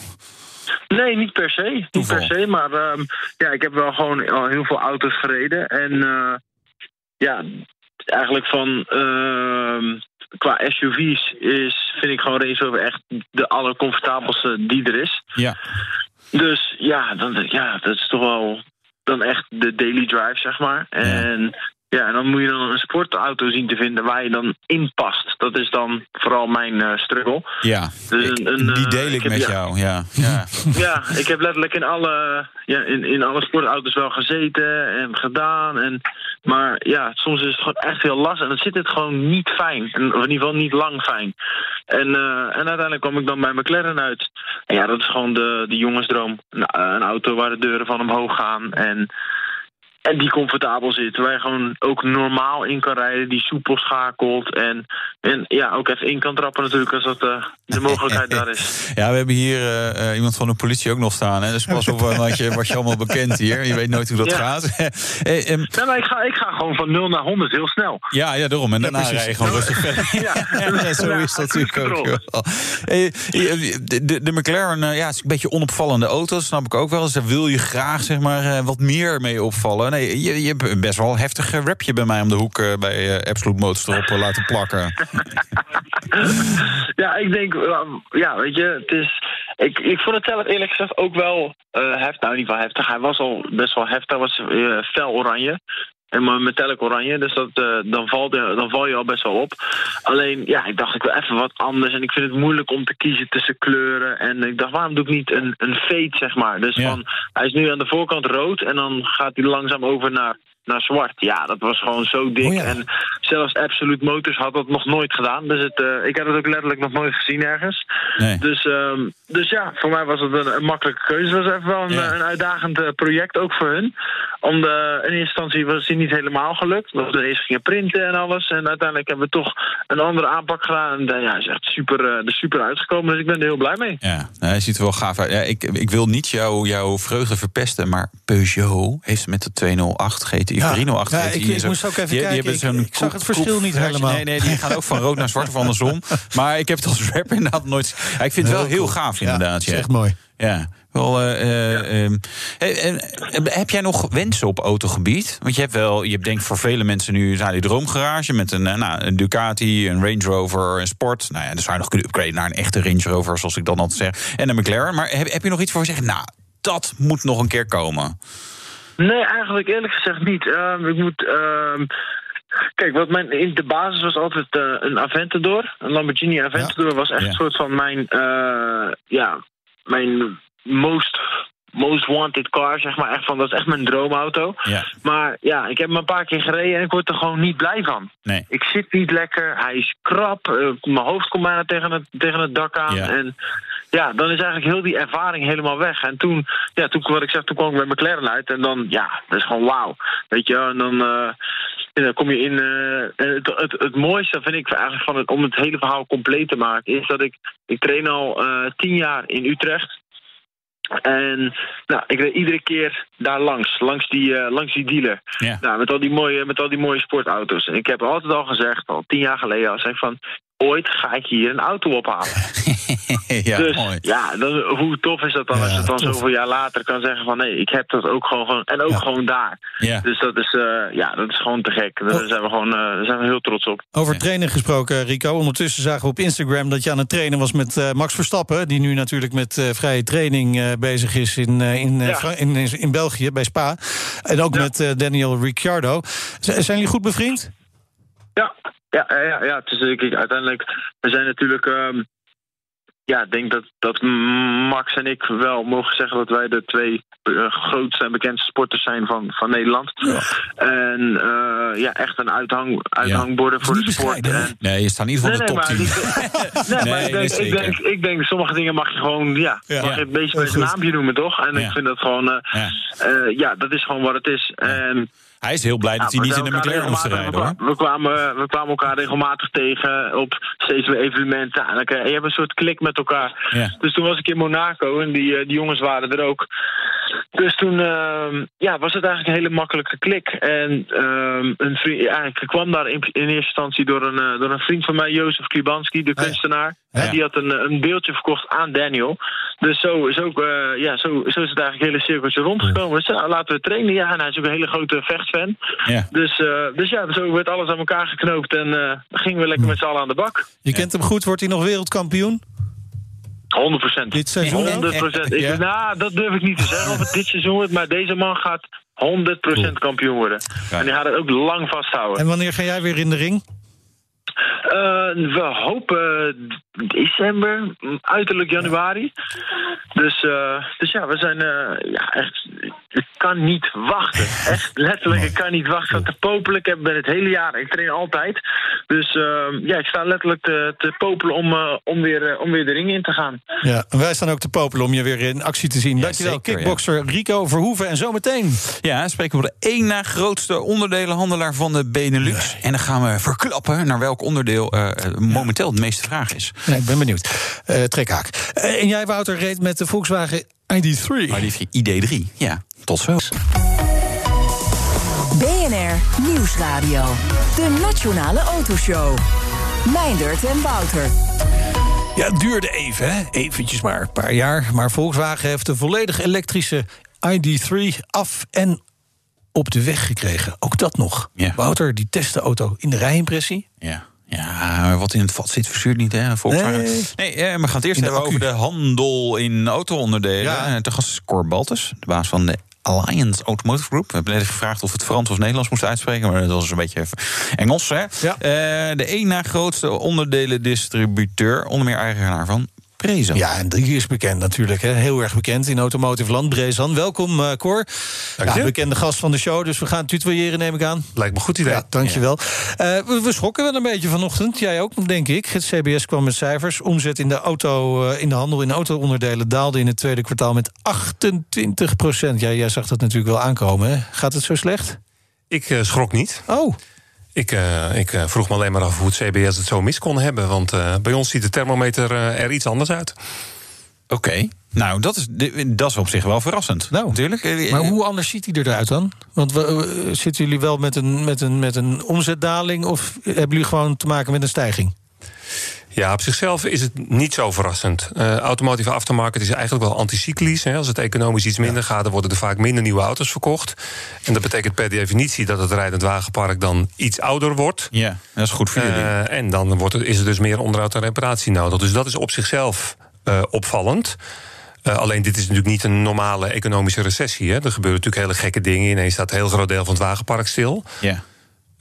Nee, niet per se. Niet per se, maar ehm, ja, ik heb wel gewoon al heel veel auto's gereden. En ja, eigenlijk van ehm, qua SUV's is, vind ik gewoon Range Rover echt de allercomfortabelste die er is. Ja. Dus ja, dan, ja, dat is toch wel dan echt de daily drive, zeg maar. En ja, en dan moet je dan een sportauto zien te vinden waar je dan in past. Dat is dan vooral mijn eh, struggle. Ja, Dus ik- een- een, die eh, deel ik ik heb- met ja. jou. Ja, ja. Ja, ik heb letterlijk in alle, ja, in, in alle sportauto's wel gezeten en gedaan. En, maar ja, soms is het gewoon echt heel lastig. En dan zit het gewoon niet fijn. En, of in ieder geval niet lang fijn. En, eh, en uiteindelijk kwam ik dan bij McLaren uit. En ja, dat is gewoon de, de jongensdroom. Een, een auto waar de deuren van omhoog gaan. En, en die comfortabel zit. Waar je gewoon ook normaal in kan rijden. Die soepel schakelt. En, en ja, ook even in kan trappen natuurlijk als dat eh, de mogelijkheid daar is. Ja, we hebben hier eh, eh, iemand van de politie ook nog staan. Hè? Dus pas op wat je, wat je allemaal bekend hier. Je weet nooit hoe dat Ja. gaat. Eh, ehm, Nee, maar ik ga, ik ga gewoon van 0 naar 100 heel snel. ja, ja, daarom. En daarna rij je gewoon rustig verder. Ja, zo Ja, is dat natuurlijk ook eh, De, McLaren ja, is een beetje onopvallende auto, dat snap ik ook wel. Dus daar wil je graag zeg maar, eh, wat meer mee opvallen. Nee, je, je hebt een best wel heftig rapje bij mij om de hoek eh, bij eh, Absolute Motorstrop eh, laten plakken. Ja, ik denk, ja, weet je, het is. Ik, ik vond het zelf eerlijk gezegd ook wel eh heftig. Nou, in ieder geval heftig. Hij was al best wel heftig. Hij was eh, fel oranje. En maar metallic oranje, dus dat, eh, dan, valt, dan val je al best wel op. Alleen, ja, ik dacht, ik wil even wat anders. En ik vind het moeilijk om te kiezen tussen kleuren. En ik dacht, waarom doe ik niet een, een fade, zeg maar? Dus Ja. van, hij is nu aan de voorkant rood en dan gaat hij langzaam over naar, naar zwart. Ja, dat was gewoon zo dik. Oh ja. En zelfs Absolute Motors had dat nog nooit gedaan. Dus het, eh, ik heb het ook letterlijk nog nooit gezien ergens. Nee. Dus, ehm, dus ja, voor mij was het een, een makkelijke keuze. Het was even wel een, Ja. een uitdagend eh, project, ook voor hun. Om de, in eerste instantie was het niet helemaal gelukt. We eerst gingen printen en alles. En uiteindelijk hebben we toch een andere aanpak gedaan. En eh, ja, hij is echt super, eh, er super uitgekomen. Dus ik ben er heel blij mee. Ja, hij ziet er wel gaaf uit. Ja, ik, ik wil niet jouw jouw vreugde verpesten, maar Peugeot heeft met de 208 GTI, Ja. 308 Ja, ik- ik en zo- moest ook even die- die kijken. hebben zo'n Ik- ik zag het verschil niet helemaal. Nee, nee, die gaan ook van rood naar zwart of andersom. Maar ik heb het als rapper inderdaad nooit... Ja, ik vind het wel heel gaaf inderdaad. Ja, is echt mooi. Ja, wel. eh, eh, ehm, hey, en, eh, heb jij nog wensen op autogebied? Want je hebt wel, je hebt denk ik voor vele mensen nu nou, die droomgarage met een, eh, nou, een Ducati, een Range Rover, een Sport. Nou ja, dan zou je nog kunnen upgraden naar een echte Range Rover, zoals ik dan altijd zeg. En een McLaren. Maar heb, heb je nog iets voor zeggen? Nou, dat moet nog een keer komen. Nee, eigenlijk eerlijk gezegd niet. Ehm, ik moet. ehm, kijk, wat mijn, in de basis was altijd eh, een Aventador. Een Lamborghini Aventador was echt Ja. een soort van mijn. eh, ja, mijn most. Most wanted car, zeg maar. Echt van, dat is echt mijn droomauto. Ja, Maar ja, ik heb hem een paar keer gereden en ik word er gewoon niet blij van. nee. Ik zit niet lekker, hij is krap, eh, mijn hoofd komt bijna tegen het, tegen het dak aan. Ja. En ja, dan is eigenlijk heel die ervaring helemaal weg. En toen, ja, toen, wat ik zeg, toen kwam ik bij McLaren uit en dan, ja, dat is gewoon wauw. Weet je, en dan, eh, en dan kom je in. eh, het, het, het mooiste vind ik eigenlijk van het, om het hele verhaal compleet te maken, is dat ik, ik train al tien jaar in Utrecht. En nou, ik reed iedere keer daar langs, langs die, eh, langs die dealer. Ja. Nou, met al, die mooie, met al die mooie sportauto's. En ik heb altijd al gezegd, al tien jaar geleden al, zeg van... ooit ga ik hier een auto ophalen. ja, dus mooi. ja, dan, hoe tof is dat dan Ja, als je het dan tof. zoveel jaar later kan zeggen van... nee, ik heb dat ook gewoon, en ook Ja. gewoon daar. Ja. Dus dat is, eh, ja, dat is gewoon te gek. Daar Oh. zijn we gewoon daar zijn we heel trots op. Over trainen gesproken, Rico. Ondertussen zagen we op Instagram dat je aan het trainen was met eh, Max Verstappen. Die nu natuurlijk met vrije training bezig is in, in, in, in, in België, bij Spa. En ook met Daniel Ricciardo. Z- zijn jullie goed bevriend? Ja, ja, ja, ja, ja. Het is, kijk, uiteindelijk, we zijn natuurlijk. ehm, ja, ik denk dat, dat Max en ik wel mogen zeggen dat wij de twee eh, grootste en bekendste sporters zijn van, van Nederland. En eh, ja, echt een uithang, uithangborden voor de sport. En, Nee, je staat ieder geval in de top 10. maar, nee, maar Nee, ik, nee, denk, ik, denk, ik denk, sommige dingen mag je gewoon, ja, Ja. mag je een beetje met zijn naampje noemen, toch? En Ja. ik vind dat gewoon, eh, Ja. eh, ja, dat is gewoon wat het is. En, Hij is heel blij dat ja, hij niet in de McLaren hoeft te rijden, hoor. We kwamen, we kwamen elkaar regelmatig tegen op steeds meer evenementen. En je hebt een soort klik met elkaar. Ja. Dus toen was ik in Monaco en die, eh, die jongens waren er ook. Dus toen ehm, ja, was het eigenlijk een hele makkelijke klik. En ehm, een vriend, ik kwam daar in, in eerste instantie door een, eh, door een vriend van mij, Jozef Klibanski, de ja. kunstenaar. Ja. Die had een, een beeldje verkocht aan Daniel. Dus zo is, ook, eh, ja, zo, zo is het eigenlijk het hele cirkeltje rondgekomen. Dus ja, laten we trainen. Ja, en hij is ook een hele grote vechtfan. Ja. Dus, eh, dus ja, zo werd alles aan elkaar geknoopt en eh, gingen we lekker met z'n allen aan de bak. Je kent hem goed, wordt hij nog wereldkampioen? 100 procent. Dit seizoen dan? 100 procent. Ja. Nou, dat durf ik niet te zeggen of het dit seizoen wordt, maar deze man gaat 100 procent kampioen worden. Ja. En die gaat het ook lang vasthouden. En wanneer ga jij weer in de ring? Eh, we hopen december, uiterlijk januari. Dus, eh, dus ja, we zijn eh, ja, echt. Ik kan niet wachten. Echt letterlijk, ik kan niet wachten. Ik sta te popelen. Ik heb- ben het hele jaar. Ik train altijd. Dus ja, ik sta letterlijk te, te popelen om, eh, om, weer, om weer de ring in te gaan. Ja, en wij staan ook te popelen om je weer in actie te zien. Dankjewel, zeker, ja. kickbokser Rico Verhoeven. En zometeen. Ja, spreken we de één na grootste onderdelenhandelaar van de Benelux. En dan gaan we verklappen naar welk onderdeel eh, momenteel het meeste vraag is. Ja, ik ben benieuwd. Eh trekhaak. Eh, en jij, Wouter, reed met de Volkswagen ID3. Maar die ID3, ja, tot zo. BNR Nieuwsradio. De Nationale Autoshow. Meindert en Wouter. Ja, het duurde even, hè? eventjes maar, een paar jaar. Maar Volkswagen heeft de volledig elektrische ID3 af en op de weg gekregen. Ook dat nog. Ja. Wouter, die test de auto in de rijimpressie. Ja. Ja, wat in het vat zit, verzuurt niet, hè? Volkswagen. Nee. Nee, eh, we gaan het eerst hebben over de handel in auto-onderdelen. Ja. Ja. Te gast is Cor Baltus, de baas van de Alliance Automotive Group. We hebben net gevraagd of het Frans of Nederlands moesten uitspreken, maar dat was een beetje Engels, hè? Ja. Eh, de één na grootste onderdelen-distributeur, onder meer eigenaar van Preza. Ja, en die is bekend natuurlijk. Hè? Heel erg bekend in Automotive Land, Brezan. Welkom, eh Cor. Dank Ja, bekende gast van de show, dus we gaan tutoyeren, neem ik aan. Lijkt me een goed idee. Ja, dankjewel. Eh, we, we schrokken wel een beetje vanochtend. Jij ook, denk ik. Het CBS kwam met cijfers. Omzet in de, auto, eh, in de handel in auto-onderdelen daalde in het tweede kwartaal met 28 procent. Ja, jij zag dat natuurlijk wel aankomen. Hè? Gaat het zo slecht? Ik schrok niet. Oh, Ik, eh, ik eh, vroeg me alleen maar af hoe het CBS het zo mis kon hebben. Want eh, bij ons ziet de thermometer er iets anders uit. Oké. Nou, dat is, dat is op zich wel verrassend. Nou, natuurlijk. Maar hoe anders ziet hij eruit dan? Want we, zitten jullie wel met een, met, een, met een omzetdaling... of hebben jullie gewoon te maken met een stijging? Ja, op zichzelf is het niet zo verrassend. Eh automotive aftermarket is eigenlijk wel anticyclisch. Hè. Als het economisch iets minder gaat, dan worden er vaak minder nieuwe auto's verkocht. En dat betekent per definitie dat het rijdend wagenpark dan iets ouder wordt. Ja, dat is goed voor jullie. Eh, en dan wordt er, is er dus meer onderhoud en reparatie nodig. Dus dat is op zichzelf eh, opvallend. Alleen dit is natuurlijk niet een normale economische recessie. Hè. Er gebeuren natuurlijk hele gekke dingen. Ineens staat een heel groot deel van het wagenpark stil. ja.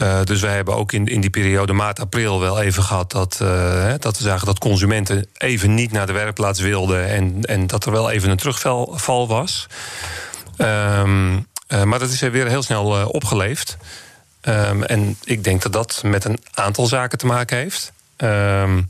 Eh, dus wij hebben ook in, in die periode maart, april wel even gehad dat, eh, dat we zagen dat consumenten even niet naar de werkplaats wilden. En, en dat er wel even een terugval val was. Ehm, eh, maar dat is weer heel snel opgeleefd. Ehm, en ik denk dat dat met een aantal zaken te maken heeft. Ehm,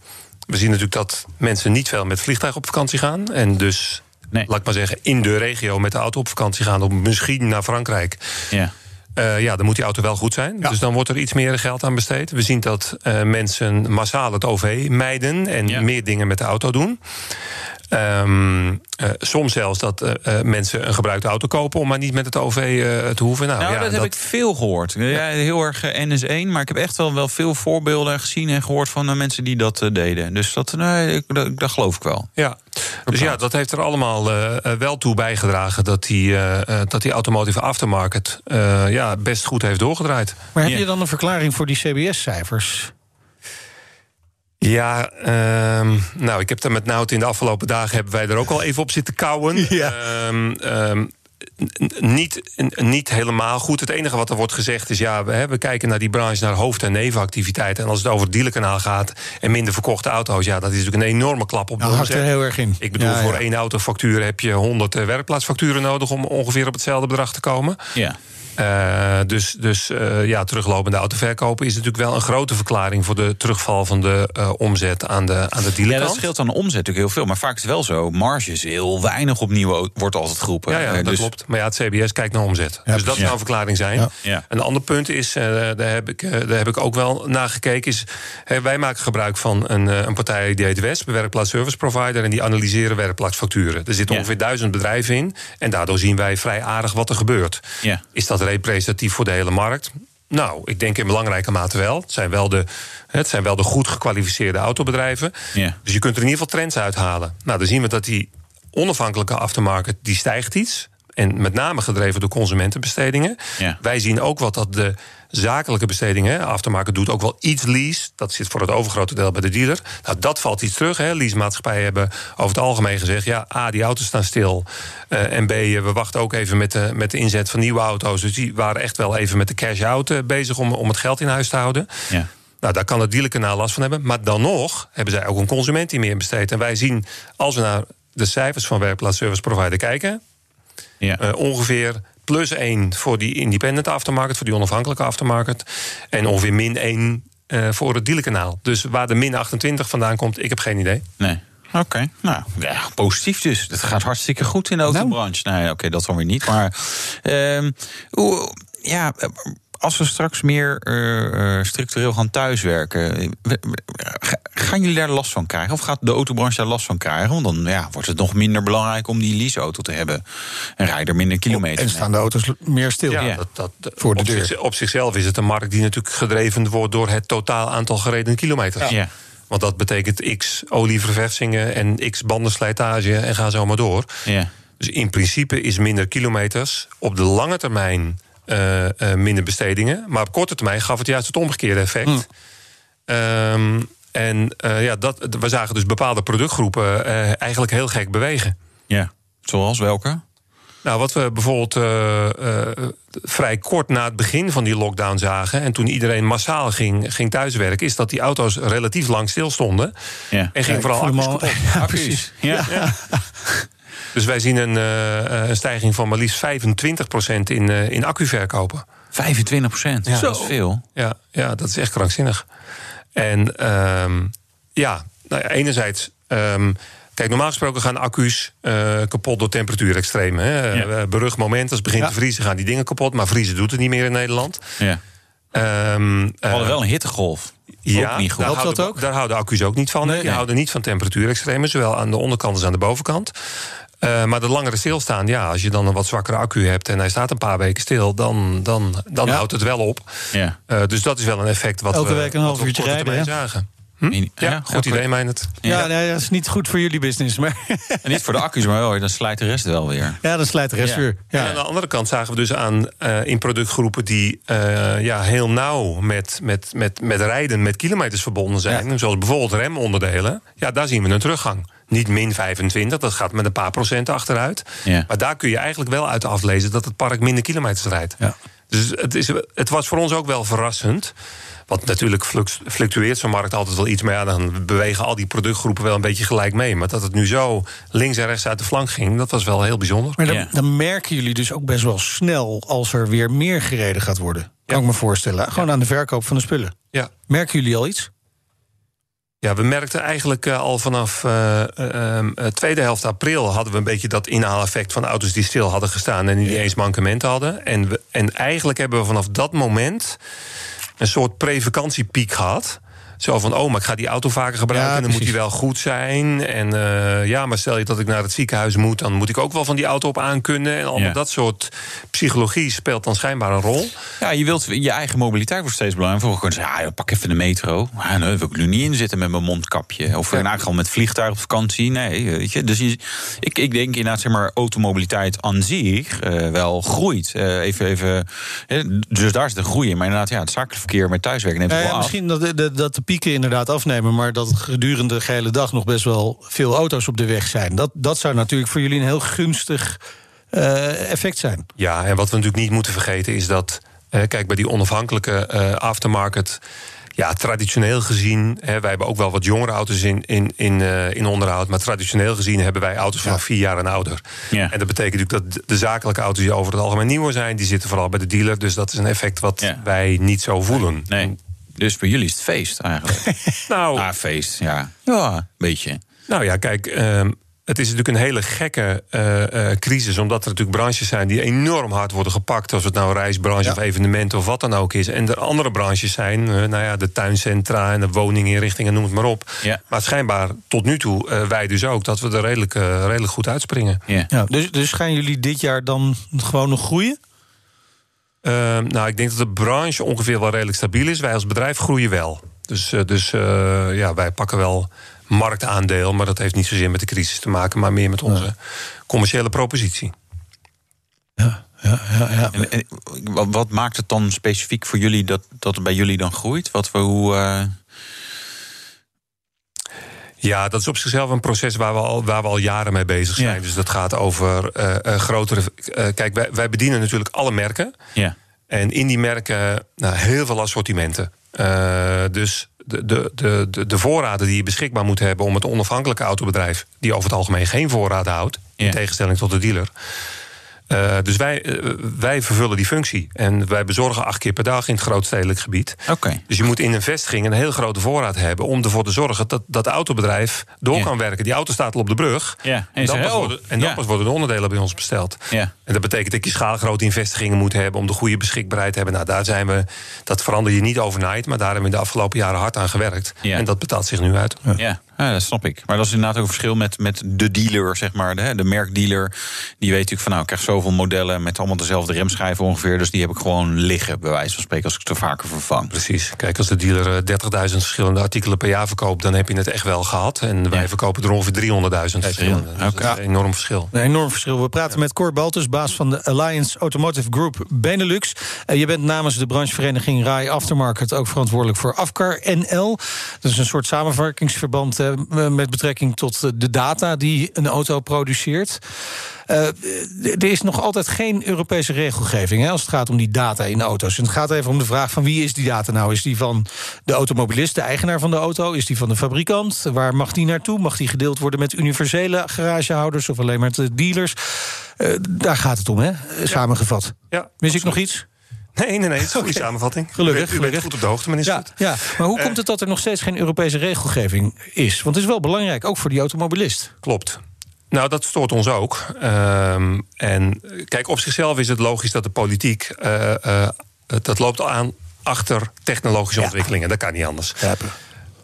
we zien natuurlijk dat mensen niet veel met vliegtuig op vakantie gaan. En dus, Nee. laat ik maar zeggen, in de regio met de auto op vakantie gaan. Of misschien naar Frankrijk. ja. Eh, ja, dan moet die auto wel goed zijn. Dus dan wordt er iets meer geld aan besteed. We zien dat eh, mensen massaal het OV mijden en Ja. meer dingen met de auto doen. Ehm, eh, soms zelfs dat eh, eh, mensen een gebruikte auto kopen om maar niet met het OV eh, te hoeven. Nou, Nou, ja, dat heb ik veel gehoord. Ja, heel erg eh, NS1, maar ik heb echt wel, wel veel voorbeelden gezien en gehoord van mensen die dat deden. Dus dat, nee, ik, dat, dat geloof ik wel. Ja, dus ja, dat heeft er allemaal wel toe bijgedragen dat die, dat die automotive aftermarket eh, ja, best goed heeft doorgedraaid. Maar heb je dan een verklaring voor die CBS-cijfers? Ja, ehm, nou, ik heb er met Nout in de afgelopen dagen hebben wij er ook al even op zitten kouwen. Ja. Ehm, ehm, niet, niet helemaal goed. Het enige wat er wordt gezegd is... ja, we, we kijken naar die branche, naar hoofd- en nevenactiviteiten. En als het over het dealerkanaal gaat en minder verkochte auto's... ja, dat is natuurlijk een enorme klap op de Nou, hakt omzet. er heel erg in. Ik bedoel, Ja, voor ja. één autofactuur heb je 100 eh, werkplaatsfacturen nodig... om ongeveer op hetzelfde bedrag te komen. Ja. Eh, dus dus eh, ja, teruglopende autoverkopen is natuurlijk wel een grote verklaring... voor de terugval van de eh, omzet aan de, aan de Ja, dealerkant. dat scheelt aan de omzet natuurlijk heel veel. Maar vaak is het wel zo. Marges heel weinig op nieuwe auto- wordt altijd geroepen. Ja, ja, dat dus- klopt. Maar ja, het CBS kijkt naar omzet. dus dat zou een verklaring zijn. Ja. Ja. Een ander punt is, eh, daar, heb ik, eh, daar heb ik ook wel naar gekeken... is hè, wij maken gebruik van een, een partij die heet een werkplaats service provider, en die analyseren werkplaatsfacturen. Er zitten Ja. ongeveer duizend bedrijven in... en daardoor zien wij vrij aardig wat er gebeurt. Ja. Is dat representatief voor de hele markt? Nou, ik denk in belangrijke mate wel. Het zijn wel de, het zijn wel de goed gekwalificeerde autobedrijven. Ja. Dus je kunt er in ieder geval trends uithalen. Nou, dan zien we dat die onafhankelijke aftermarket... die stijgt iets. En met name gedreven door consumentenbestedingen. Ja. Wij zien ook wat dat de zakelijke bestedingen... hè, aftermarket doet ook wel iets lease. Dat zit voor het overgrote deel bij de dealer. Nou, dat valt iets terug. Hè. Leasemaatschappijen hebben over het algemeen gezegd... ja, A, die auto's staan stil. eh, en B, eh, we wachten ook even met de, met de inzet van nieuwe auto's. Dus die waren echt wel even met de cash-out eh, bezig... Om, om het geld in huis te houden. Ja. Nou, daar kan het dealerkanaal last van hebben. Maar dan nog hebben zij ook een consument die meer besteedt. En wij zien, als we naar de cijfers van Werkplaats Service Provider kijken... Ja. eh, ongeveer plus 1 voor die independent aftermarket... voor die onafhankelijke aftermarket. En ongeveer min 1 eh, voor het dealerkanaal. Dus waar de min 28 vandaan komt, ik heb geen idee. Nee. Oké, nou ja, positief dus. Het gaat hartstikke goed in de autobranche. Nee, oké, dat dan weer niet. Maar ehm, hoe, ja, als we straks meer eh, eh, structureel gaan thuiswerken, gaan jullie daar last van krijgen? Of gaat de autobranche daar last van krijgen? Want dan ja, wordt het nog minder belangrijk om die leaseauto te hebben. En rijden er minder kilometers. En staan de auto's meer stil. Ja, Ja. Dat, dat, Voor de op, deur. zich- op zichzelf is het een markt die natuurlijk gedreven wordt... door het totaal aantal gereden kilometers. Ja. Want dat betekent x olieverversingingen en x bandenslijtage en ga zo maar door. Ja. Dus in principe is minder kilometers op de lange termijn eh, eh, minder bestedingen. Maar op korte termijn gaf het juist het omgekeerde effect. Hm. Ehm, en eh, ja, dat, we zagen dus bepaalde productgroepen eh, eigenlijk heel gek bewegen. ja. Zoals welke? Nou, wat we bijvoorbeeld eh, vrij kort na het begin van die lockdown zagen... en toen iedereen massaal ging, ging thuiswerken... is dat die auto's relatief lang stilstonden. Ja. En ging vooral accu's al- kapot. Ja, precies. Ja. Dus wij zien een, een stijging van maar liefst 25% in, eh, in accuverkopen. 25 procent. Ja. Dat is veel. Ja, ja, dat is echt krankzinnig. En ehm, ja, nou ja, enerzijds... ehm, Kijk, normaal gesproken gaan accu's eh, kapot door temperatuurextremen. Hè. Ja. Eh, Berucht moment, als het begint Ja. te vriezen... gaan die dingen kapot, maar vriezen doet het niet meer in Nederland. Ja. Ehm, We hadden eh, wel een hittegolf. ja, ook niet goed. Daar, Helpt dat houden, ook? daar houden accu's ook niet van. Nee, die nee. houden niet van temperatuurextremen, zowel aan de onderkant als aan de bovenkant. Eh, maar de langere stilstaan, ja, als je dan een wat zwakkere accu hebt en hij staat een paar weken stil, dan, dan, dan Ja. houdt het wel op. Ja. Eh, dus dat is wel een effect wat Elke we, week een wat half uurtje rijden, hè? zagen. Ja, Ja, goed idee, Meijnerd. Ja, Ja. nee, dat is niet goed voor jullie business. Maar En niet voor de accu's, maar wel, dan slijt de rest wel weer. ja, dan slijt de rest Ja. weer. En Ja. aan de andere kant zagen we dus aan eh, in productgroepen die eh, ja, heel nauw met, met, met, met rijden, met kilometers verbonden zijn. Zoals bijvoorbeeld remonderdelen. Ja, daar zien we een teruggang. Niet min 25, dat gaat met een paar procent achteruit. Ja. Maar daar kun je eigenlijk wel uit aflezen dat het park minder kilometers rijdt. Ja. Dus het, is, het was voor ons ook wel verrassend. Want natuurlijk fluct- fluctueert zo'n markt altijd wel iets. Maar ja, dan bewegen al die productgroepen wel een beetje gelijk mee. Maar dat het nu zo links en rechts uit de flank ging, dat was wel heel bijzonder. Maar dan, Ja. dan merken jullie dus ook best wel snel als er weer meer gereden gaat worden. Kan ik me voorstellen. Gewoon aan de verkoop van de spullen. Ja. Merken jullie al iets? Ja, we merkten eigenlijk eh, al vanaf eh eh, eh, tweede helft april... hadden we een beetje dat inhaaleffect van auto's die stil hadden gestaan... en die niet eens mankementen hadden. En, we, en eigenlijk hebben we vanaf dat moment een soort pre-vakantiepiek gehad... Zo van, oh, maar ik ga die auto vaker gebruiken... Ja, en dan moet die wel goed zijn. En eh, ja, maar stel je dat ik naar het ziekenhuis moet... dan moet ik ook wel van die auto op aankunnen. En allemaal Ja. dat soort psychologie speelt dan schijnbaar een rol. Ja, je wilt je eigen mobiliteit wordt steeds belangrijker. Vroeger kon je zeggen, ja, pak even de metro. Ja, nee, wil ik nu niet in zitten met mijn mondkapje. Of in elk geval met vliegtuig op vakantie. Nee, weet je. Dus je, ik, ik denk inderdaad, zeg maar, automobiliteit aan zich eh, wel groeit. Eh, even, even, hè, dus daar is de groei in. Maar inderdaad, ja, het zakelijk verkeer met thuiswerken neemt wel ja, af. misschien dat de, de- dat de pieken inderdaad afnemen, maar dat gedurende de gehele dag nog best wel veel auto's op de weg zijn. Dat, dat zou natuurlijk voor jullie een heel gunstig eh, effect zijn. Ja, en wat we natuurlijk niet moeten vergeten is dat. eh, kijk, bij die onafhankelijke eh, aftermarket. Ja, traditioneel gezien, hè, wij hebben ook wel wat jongere auto's in, in, in, eh, in onderhoud. Maar traditioneel gezien hebben wij auto's vanaf vier jaar en ouder. Ja. En dat betekent natuurlijk dat de zakelijke auto's die over het algemeen nieuwer zijn, die zitten vooral bij de dealer. Dus dat is een effect wat Ja. wij niet zo voelen. Nee. Dus bij jullie is het feest eigenlijk. Nou, ah, feest, ja. Ja, een beetje. Nou ja, kijk, ehm, het is natuurlijk een hele gekke eh, eh, crisis. Omdat er natuurlijk branches zijn die enorm hard worden gepakt. Of het nou reisbranche of evenementen of wat dan ook is. En er andere branches zijn, eh, nou ja, de tuincentra en de woninginrichtingen, noem het maar op. Ja. Maar schijnbaar tot nu toe, wij dus ook, dat we er redelijk, redelijk goed uitspringen. Ja. Ja, dus, dus gaan jullie dit jaar dan gewoon nog groeien? Ehm, nou, ik denk dat de branche ongeveer wel redelijk stabiel is. Wij als bedrijf groeien wel. Dus, eh, dus eh, ja, wij pakken wel marktaandeel. Maar dat heeft niet zozeer met de crisis te maken, maar meer met onze commerciële propositie. Ja, ja, ja. ja. En, en wat, wat maakt het dan specifiek voor jullie dat, dat het bij jullie dan groeit? Wat we hoe. Ja, dat is op zichzelf een proces waar we al, waar we al jaren mee bezig zijn. Ja. Dus dat gaat over eh, eh, grotere. eh, kijk, wij, wij bedienen natuurlijk alle merken. ja. En in die merken nou, heel veel assortimenten. Dus de, de, de, de, de voorraden die je beschikbaar moet hebben om het onafhankelijke autobedrijf, die over het algemeen geen voorraad houdt, in tegenstelling tot de dealer. Eh, dus wij, eh, wij vervullen die functie. En wij bezorgen acht keer per dag in het grootstedelijk gebied. Oké. Dus je moet in een vestiging een heel grote voorraad hebben om ervoor te zorgen dat dat autobedrijf door kan werken. Die auto staat al op de brug. Ja, en En dan, pas worden, en dan pas worden de onderdelen bij ons besteld. Ja. En dat betekent dat je schaalgrote in vestigingen moet hebben om de goede beschikbaarheid te hebben. Nou, daar zijn we. Dat verander je niet overnight, maar daar hebben we de afgelopen jaren hard aan gewerkt. En dat betaalt zich nu uit. Ja, ja, dat snap ik. Maar dat is inderdaad ook een verschil met, met de dealer, zeg maar. De, de merkdealer. Die weet natuurlijk van, nou, ik krijg zoveel modellen met allemaal dezelfde remschijven ongeveer. Dus die heb ik gewoon liggen, bij wijze van spreken, als ik ze vaker vervang. Precies. Kijk, als de dealer eh, 30.000 verschillende artikelen per jaar verkoopt, dan heb je het echt wel gehad. En wij Ja. verkopen er ongeveer 300.000 verschillende. Dus dat is een enorm verschil. Een enorm verschil. We praten met Cor Baltus, baas van de Alliance Automotive Group Benelux. Eh, je bent namens de branchevereniging RAI Aftermarket ook verantwoordelijk voor Afcar NL. Dat is een soort samenwerkingsverband eh, met betrekking tot eh, de data die een auto produceert. Eh, er is nog altijd geen Europese regelgeving hè, als het gaat om die data in auto's. En het gaat even om de vraag van wie is die data nou? Is die van de automobilist, de eigenaar van de auto? Is die van de fabrikant? Waar mag die naartoe? Mag die gedeeld worden met universele garagehouders of alleen met de dealers? Eh, daar gaat het om, hè? Samengevat. Ja, Mis ik nog iets? Nee, nee, nee. Het is een goede samenvatting. Gelukkig, U bent, u bent gelukkig. goed op de hoogte, meneer Ja, ja, maar hoe Eh, komt het dat er nog steeds geen Europese regelgeving is? Want het is wel belangrijk, ook voor die automobilist. Klopt. Nou, dat stoort ons ook. Ehm, en eh, kijk, op zichzelf is het logisch dat de politiek. eh, eh, dat loopt al aan achter technologische ontwikkelingen. Dat kan niet anders.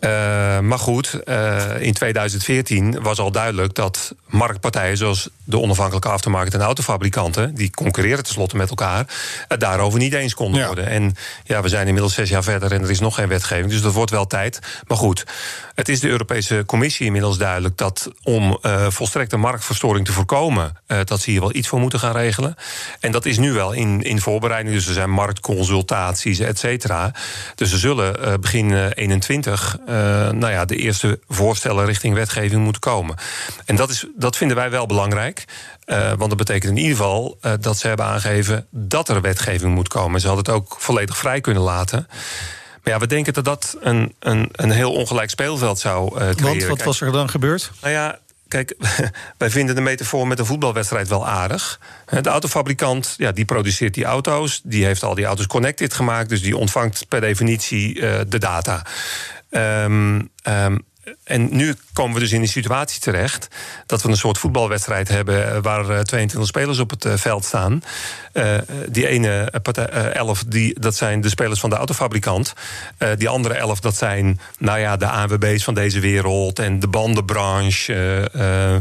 Eh, maar goed, eh, in 2014 was al duidelijk dat marktpartijen zoals de onafhankelijke aftermarket en autofabrikanten, die concurreren tenslotte met elkaar, het daarover niet eens konden Ja. worden. En ja, we zijn inmiddels zes jaar verder en er is nog geen wetgeving, dus dat wordt wel tijd. Maar goed, het is de Europese Commissie inmiddels duidelijk dat om eh, volstrekte marktverstoring te voorkomen, dat ze hier wel iets voor moeten gaan regelen. En dat is nu wel in, in voorbereiding, dus er zijn marktconsultaties, et cetera. Dus er zullen begin eh, 21 eh, nou ja, de eerste voorstellen richting wetgeving moeten komen. En dat, is, dat vinden wij wel belangrijk. eh, want dat betekent in ieder geval eh, dat ze hebben aangegeven dat er wetgeving moet komen. Ze hadden het ook volledig vrij kunnen laten. Maar ja, we denken dat dat een, een, een heel ongelijk speelveld zou creëren. Want wat was er dan gebeurd? nou ja, kijk, wij vinden de metafoor met een voetbalwedstrijd wel aardig. De autofabrikant, ja, die produceert die auto's. Die heeft al die auto's connected gemaakt. Dus die ontvangt per definitie de data. Ehm, ehm, en nu komen we dus in die situatie terecht dat we een soort voetbalwedstrijd hebben eh, waar eh, 22 spelers op het eh, veld staan. Eh, die ene partij, eh, elf, die, dat zijn de spelers van de autofabrikant. Eh, die andere elf, dat zijn nou ja, de ANWB's van deze wereld en de bandenbranche, eh, eh,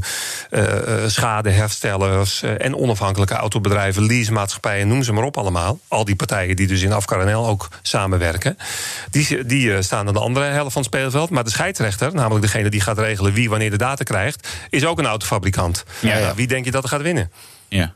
eh, eh, schadeherstellers eh, en onafhankelijke autobedrijven, leasemaatschappijen, noem ze maar op allemaal. Al die partijen die dus in Afkaranel ook samenwerken. Die, die eh, staan aan de andere helft van het speelveld. Maar de scheidsrechter, namelijk degene die gaat regelen wie wanneer de data krijgt, is ook een autofabrikant. Ja, ja. Nou, Wie denk je dat er gaat winnen? Ja.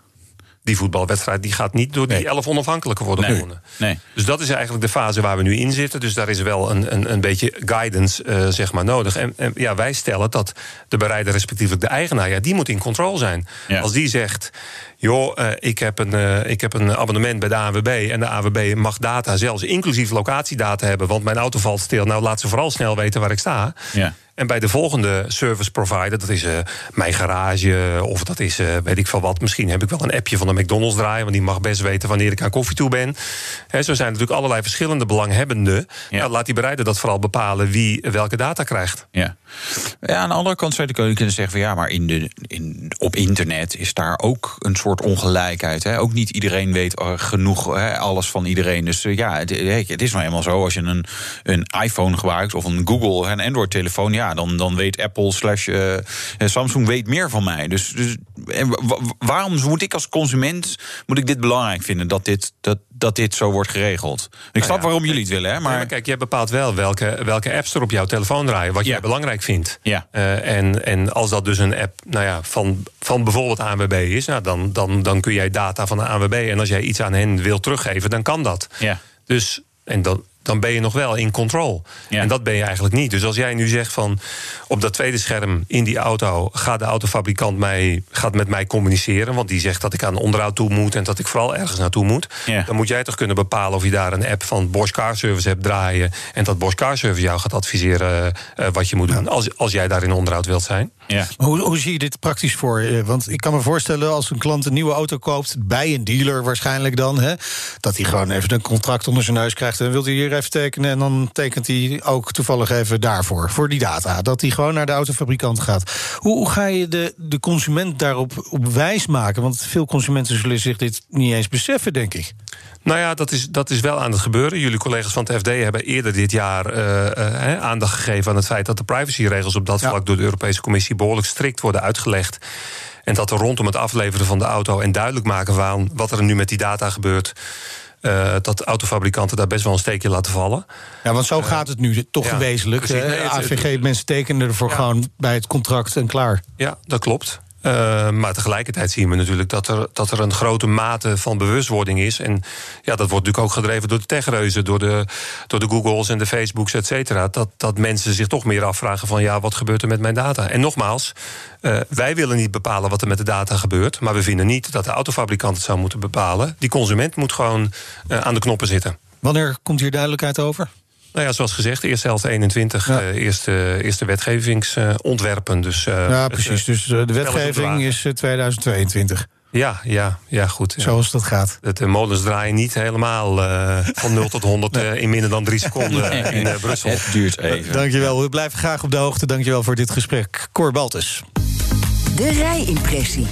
die voetbalwedstrijd die gaat niet door die elf onafhankelijken worden Nee. gewonnen. Nee. Dus dat is eigenlijk de fase waar we nu in zitten. Dus daar is wel een, een, een beetje guidance eh, zeg maar, nodig. En, en ja, wij stellen dat de bereider, respectievelijk de eigenaar, ja, die moet in controle zijn. Ja. Als die zegt. Joh, eh, ik, heb een, eh, ik heb een abonnement bij de ANWB. En de ANWB mag data, zelfs inclusief locatiedata hebben. Want mijn auto valt stil. Nou, laat ze vooral snel weten waar ik sta. Ja. En bij de volgende service provider, dat is eh, mijn garage of dat is eh, weet ik veel wat. Misschien heb ik wel een appje van de McDonald's draaien, want die mag best weten wanneer ik aan koffie toe ben. Hè, zo zijn er natuurlijk allerlei verschillende belanghebbenden. Ja. Nou, laat die bereider dat vooral bepalen wie welke data krijgt. Ja. Ja, aan de andere kant zou je kunnen zeggen van ja, maar in de, in, op internet is daar ook een soort ongelijkheid. Hè? Ook niet iedereen weet eh, genoeg hè, alles van iedereen. Dus eh, ja, het, het is nou eenmaal zo. Als je een, een iPhone gebruikt of een Google, een Android-telefoon, ja, dan, dan weet Apple slash eh, Samsung weet meer van mij. Dus, dus waarom moet ik als consument moet ik dit belangrijk vinden dat dit, dat, dat dit zo wordt geregeld? Ik snap ja, waarom jullie het willen, hè? Maar, Maar, kijk, jij bepaalt wel welke, welke apps er op jouw telefoon draaien, wat Ja. jij belangrijk vindt. Ja. Eh, en, en als dat dus een app nou ja, van, van bijvoorbeeld ANWB is, nou, dan, dan, dan kun jij data van de ANWB. En als jij iets aan hen wil teruggeven, dan kan dat. Ja. Dus, en dan, dan ben je nog wel in control. Ja. En dat ben je eigenlijk niet. Dus als jij nu zegt van op dat tweede scherm in die auto gaat de autofabrikant mij, gaat met mij communiceren. Want die zegt dat ik aan onderhoud toe moet en dat ik vooral ergens naartoe moet. Ja. Dan moet jij toch kunnen bepalen of je daar een app van Bosch Car Service hebt draaien. En dat Bosch Car Service jou gaat adviseren eh, wat je moet doen. Als, als jij daar in onderhoud wilt zijn. Ja. Hoe, hoe zie je dit praktisch voor? Want ik kan me voorstellen als een klant een nieuwe auto koopt, bij een dealer waarschijnlijk dan, hè, dat hij gewoon even een contract onder zijn neus krijgt. En wil hij hier even tekenen. En dan tekent hij ook toevallig even daarvoor, voor die data. Dat hij gewoon naar de autofabrikant gaat. Hoe, hoe ga je de, de consument daarop op wijs maken? Want veel consumenten zullen zich dit niet eens beseffen, denk ik. Nou ja, dat is, dat is wel aan het gebeuren. Jullie collega's van het FD hebben eerder dit jaar eh, eh, aandacht gegeven aan het feit dat de privacyregels op dat Ja. vlak door de Europese Commissie behoorlijk strikt worden uitgelegd. En dat er rondom het afleveren van de auto en duidelijk maken van wat er nu met die data gebeurt. eh, dat autofabrikanten daar best wel een steekje laten vallen. Ja, want zo gaat het nu toch ja, wezenlijk. precies. hè? Nee, het- het- AVG, mensen tekenen ervoor Ja. gewoon bij het contract en klaar. Ja, dat klopt. Eh, maar tegelijkertijd zien we natuurlijk dat er, dat er een grote mate van bewustwording is. En ja, dat wordt natuurlijk ook gedreven door de techreuzen, door de, door de Googles en de Facebooks, et cetera. Dat, dat mensen zich toch meer afvragen van ja, wat gebeurt er met mijn data? En nogmaals, eh, wij willen niet bepalen wat er met de data gebeurt. Maar we vinden niet dat de autofabrikant het zou moeten bepalen. Die consument moet gewoon eh, aan de knoppen zitten. Wanneer komt hier duidelijkheid over? Nou ja, zoals gezegd, eerste helft 21, Ja. eh, eerste, eerste wetgevingsontwerpen. dus, eh, Ja, het, precies. eh, Dus de wetgeving is eh, 2022. Ja, ja, ja, goed. Ja. Zoals dat gaat. Het, de molens draaien niet helemaal eh, van 0 tot 100 eh, in minder dan drie seconden in Brussel. Het duurt even. Dankjewel. We blijven graag op de hoogte. Dankjewel voor dit gesprek. Cor Baltus. De rijimpressie.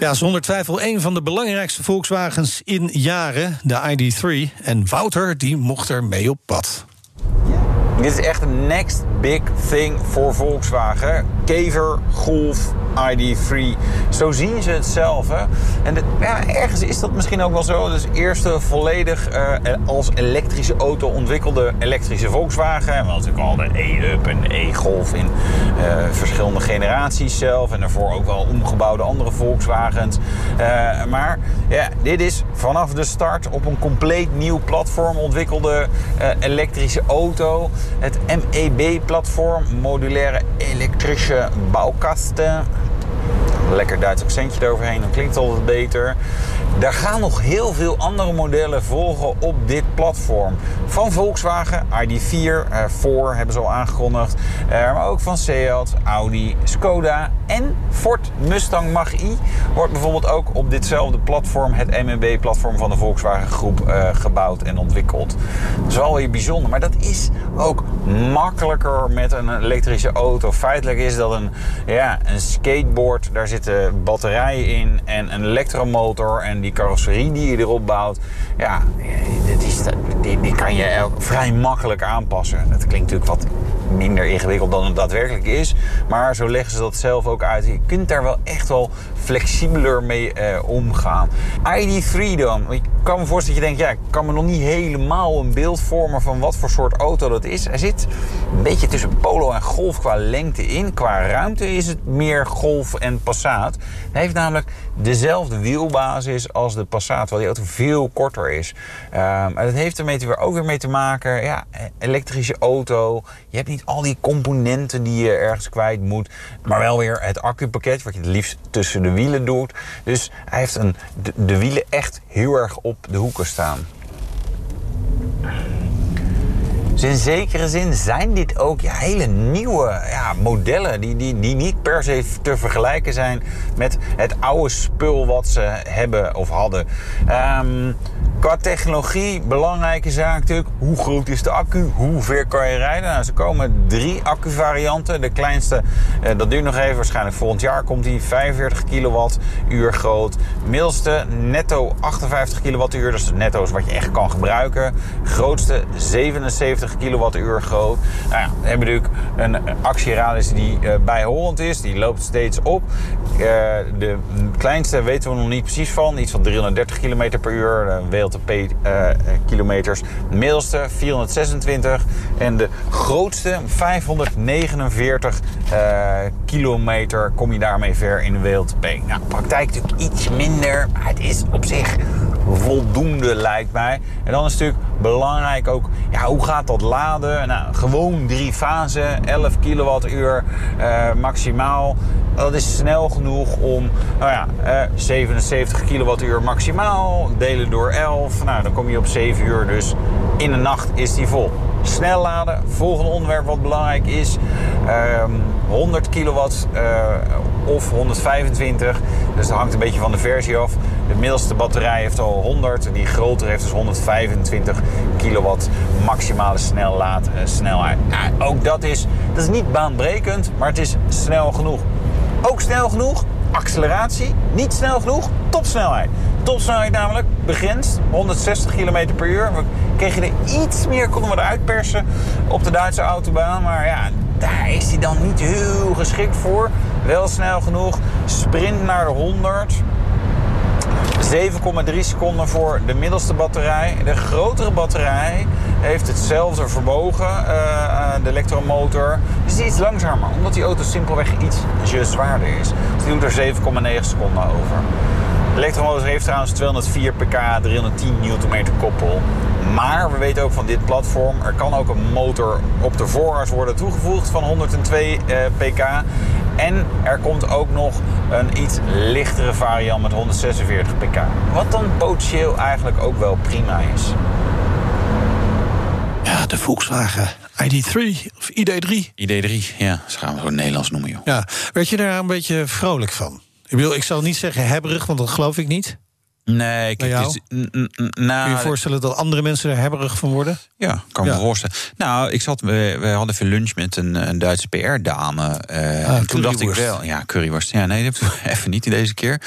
Ja, zonder twijfel een van de belangrijkste Volkswagens in jaren, de ID3. En Wouter, die mocht er mee op pad. Dit is echt een next big thing voor Volkswagen. Kever, Golf, ID3. Zo zien ze het zelf. Hè? En de- ja, ergens is dat misschien ook wel zo. Dus eerste volledig eh, als elektrische auto ontwikkelde elektrische Volkswagen. En we hadden natuurlijk al de E-Up en de E-Golf in eh, verschillende generaties zelf. En daarvoor ook wel omgebouwde andere Volkswagens. Eh, maar ja, dit is vanaf de start op een compleet nieuw platform ontwikkelde elektrische auto. Het MEB-platform, modulaire elektrische bouwkasten. Lekker Duits accentje eroverheen, dan klinkt het altijd beter. Daar gaan nog heel veel andere modellen volgen op dit platform. Van Volkswagen, ID4, eh 4 hebben ze al aangekondigd. Eh, maar ook van Seat, Audi, Skoda en Ford Mustang Mach-E wordt bijvoorbeeld ook op ditzelfde platform, het MEB-platform van de Volkswagen Groep, eh, gebouwd en ontwikkeld. Dat is wel weer bijzonder, maar dat is ook makkelijker met een elektrische auto. Feitelijk is dat een, ja, een skateboard, daar zitten batterijen in en een elektromotor en carrosserie die je erop bouwt. Ja, dit is, die, die kan je vrij makkelijk aanpassen. Dat klinkt natuurlijk wat minder ingewikkeld dan het daadwerkelijk is. Maar zo leggen ze dat zelf ook uit. Je kunt daar wel echt wel flexibeler mee eh, omgaan. ID3 dan. Ik kan me voorstellen dat je denkt, ja, ik kan me nog niet helemaal een beeld vormen van wat voor soort auto dat is. Hij zit een beetje tussen Polo en Golf qua lengte in. Qua ruimte is het meer Golf en Passat. Hij heeft namelijk dezelfde wielbasis als de Passat, terwijl die auto veel korter is. Um, en dat heeft ermee ook weer mee te maken, ja, elektrische auto. Je hebt niet al die componenten die je ergens kwijt moet, maar wel weer het accupakket, wat je het liefst tussen de wielen doet. Dus hij heeft een, de, wielen echt heel erg op de hoeken staan. Dus in zekere zin zijn dit ook hele nieuwe ja, modellen die, die, die niet per se te vergelijken zijn met het oude spul wat ze hebben of hadden. Um, Qua technologie, belangrijke zaak natuurlijk. Hoe groot is de accu? Hoe ver kan je rijden? Nou, ze komen drie accuvarianten. De kleinste, eh, dat duurt nog even. Waarschijnlijk volgend jaar komt die 45 kilowattuur groot. Middelste, netto 58 kilowattuur. Dat is het netto's wat je echt kan gebruiken. Grootste, 77 kilowattuur groot. Nou ja, we hebben natuurlijk een actieradius die uh, bijhorend is. Die loopt steeds op. Uh, de kleinste weten we nog niet precies van. Iets van 330 km per uur. WLTP-kilometers. de middelste 426 en de grootste 549 uh, kilometer kom je daarmee ver in de WLTP. Nou, praktijk natuurlijk iets minder, maar het is op zich voldoende lijkt mij. En dan is natuurlijk belangrijk ook, ja, hoe gaat dat laden? Nou, gewoon drie fasen, 11 kilowattuur uh, maximaal. Dat is snel genoeg om, nou ja, uh, 77 kilowattuur maximaal, delen door 11. Nou, dan kom je op 7 uur, dus in de nacht is die vol. Snel laden, volgende onderwerp wat belangrijk is. Um, 100 kilowatt uh, of 125. Dus dat hangt een beetje van de versie af. De middelste batterij heeft al 100. Die grotere heeft dus 125 kilowatt maximale snelheid. Nou, ook dat is, dat is niet baanbrekend, maar het is snel genoeg. Ook snel genoeg, acceleratie. Niet snel genoeg, topsnelheid. Topsnelheid namelijk begrensd, 160 km per uur. We kregen er iets meer, konden we eruit persen op de Duitse autobaan. Maar ja, daar is hij dan niet heel geschikt voor. Wel snel genoeg. Sprint naar de 100. 7,3 seconden voor de middelste batterij. De grotere batterij heeft hetzelfde vermogen, uh, de elektromotor. Dus is iets langzamer, omdat die auto simpelweg iets zwaarder is. Dus die doet er 7,9 seconden over. De elektromotor heeft trouwens 204 pk, 310 Nm koppel. Maar we weten ook van dit platform, er kan ook een motor op de vooras worden toegevoegd van 102 eh, pk. En er komt ook nog een iets lichtere variant met 146 pk. Wat dan potentieel eigenlijk ook wel prima is. Ja, de Volkswagen ID3 of ID3. ID3, ja, ze gaan we zo Nederlands noemen, joh. Ja, werd je daar een beetje vrolijk van? Ik bedoel, ik zal niet zeggen hebberig, want dat geloof ik niet. Nee, kijk, nou, Kun je je voorstellen dat andere mensen er hebberig van worden? Ja, kan me voorstellen. Nou, ik zat, we, we hadden veel lunch met een, een Duitse PR-dame. Uh, ah, toen dacht ik wel, ja, curryworst. Ja, nee, even niet deze keer.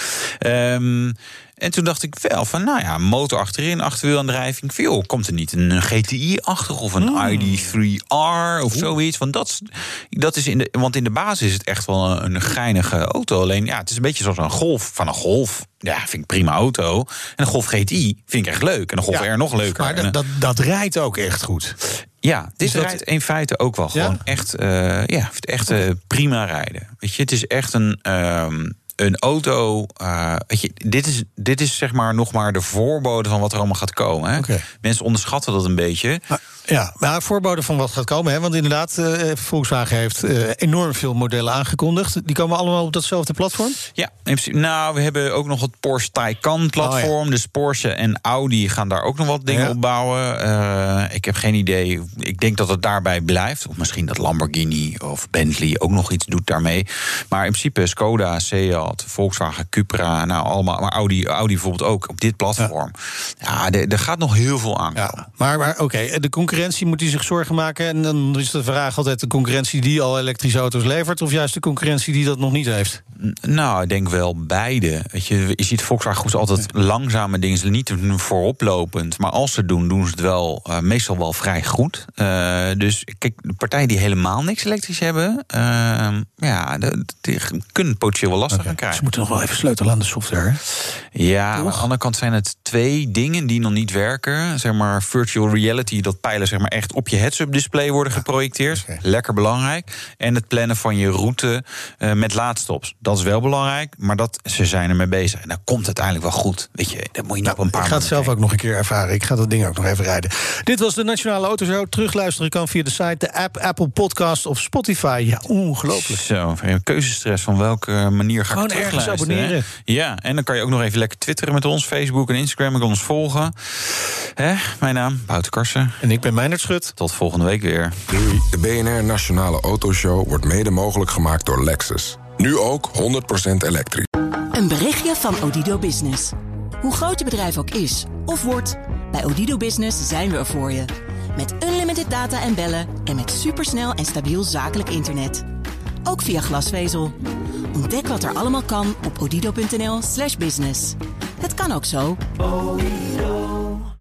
Um, en toen dacht ik wel van, nou ja, motor achterin, achterwielaandrijving. Veel komt er niet een GTI-achtig of een hmm. ID3R of zoiets? Want dat, dat is in de, want in de basis is het echt wel een, geinige auto. Alleen ja, het is een beetje zoals een Golf. Van een Golf, ja, vind ik prima auto. En een Golf GTI vind ik echt leuk. En een Golf R nog leuker. Maar dat, dat, dat rijdt ook echt goed. Ja, dit rijdt in feite ook wel gewoon echt, uh, ja, echt uh, prima rijden. Weet je, het is echt een. Um, een auto. Uh, weet je, dit is, dit is zeg maar nog maar de voorbode van wat er allemaal gaat komen. Hè? Mensen onderschatten dat een beetje. Ja, maar voorbode van wat gaat komen. Hè? Want inderdaad, uh, Volkswagen heeft uh, enorm veel modellen aangekondigd. Die komen allemaal op datzelfde platform? Ja, in principe, nou, we hebben ook nog het Porsche Taycan-platform. Oh, Dus Porsche en Audi gaan daar ook nog wat dingen op bouwen. Uh, ik heb geen idee. Ik denk dat het daarbij blijft. Of misschien dat Lamborghini of Bentley ook nog iets doet daarmee. Maar in principe Skoda, Seat, Volkswagen, Cupra... nou, allemaal, maar Audi, Audi bijvoorbeeld ook op dit platform. Ja, er gaat nog heel veel. Ja, maar maar oké, de concurrentie concurrentie moet hij zich zorgen maken? En dan is de vraag altijd de concurrentie die al elektrische auto's levert, of juist de concurrentie die dat nog niet heeft? Nou, ik denk wel beide. Weet je, je ziet Volkswagen goed altijd langzame dingen, ze niet vooroplopend. Maar als ze het doen, doen ze het wel uh, meestal wel vrij goed. Uh, dus kijk, de partijen die helemaal niks elektrisch hebben, uh, ja, die kunnen potentieel wel lastig okay. gaan krijgen. Ze moeten nog wel even sleutelen aan de software. Ja, aan de andere kant zijn het twee dingen die nog niet werken. Zeg maar virtual reality, dat pijlen zeg maar echt op je heads-up display worden geprojecteerd. Okay. Lekker belangrijk. En het plannen van je route uh, met laadstops. Dat is wel belangrijk, maar dat, ze zijn ermee bezig. En dat komt uiteindelijk wel goed. Weet je, dat moet je nou, op een paar Ik ga het zelf ook nog een keer ervaren. Ik ga dat ding ook nog even rijden. Dit was de Nationale Autoshow. Terugluisteren kan via de site, de app, Apple Podcast of Spotify. Ja, ongelooflijk. Zo, keuzestress van welke manier ga Gewoon ik ergens abonneren. Ja, en dan kan je ook nog even lekker twitteren met ons. Facebook en Instagram, en kan ons volgen. Hè? Mijn naam, Wouter Karsen. En ik ben Meijnerd Schut. Tot volgende week weer. Doei. De BNR Nationale Autoshow wordt mede mogelijk gemaakt door Lexus. Nu ook 100% elektrisch. Een berichtje van Odido Business. Hoe groot je bedrijf ook is of wordt, bij Odido Business zijn we er voor je. Met unlimited data en bellen en met supersnel en stabiel zakelijk internet. Ook via glasvezel. Ontdek wat er allemaal kan op odido.nl/slash business. Het kan ook zo.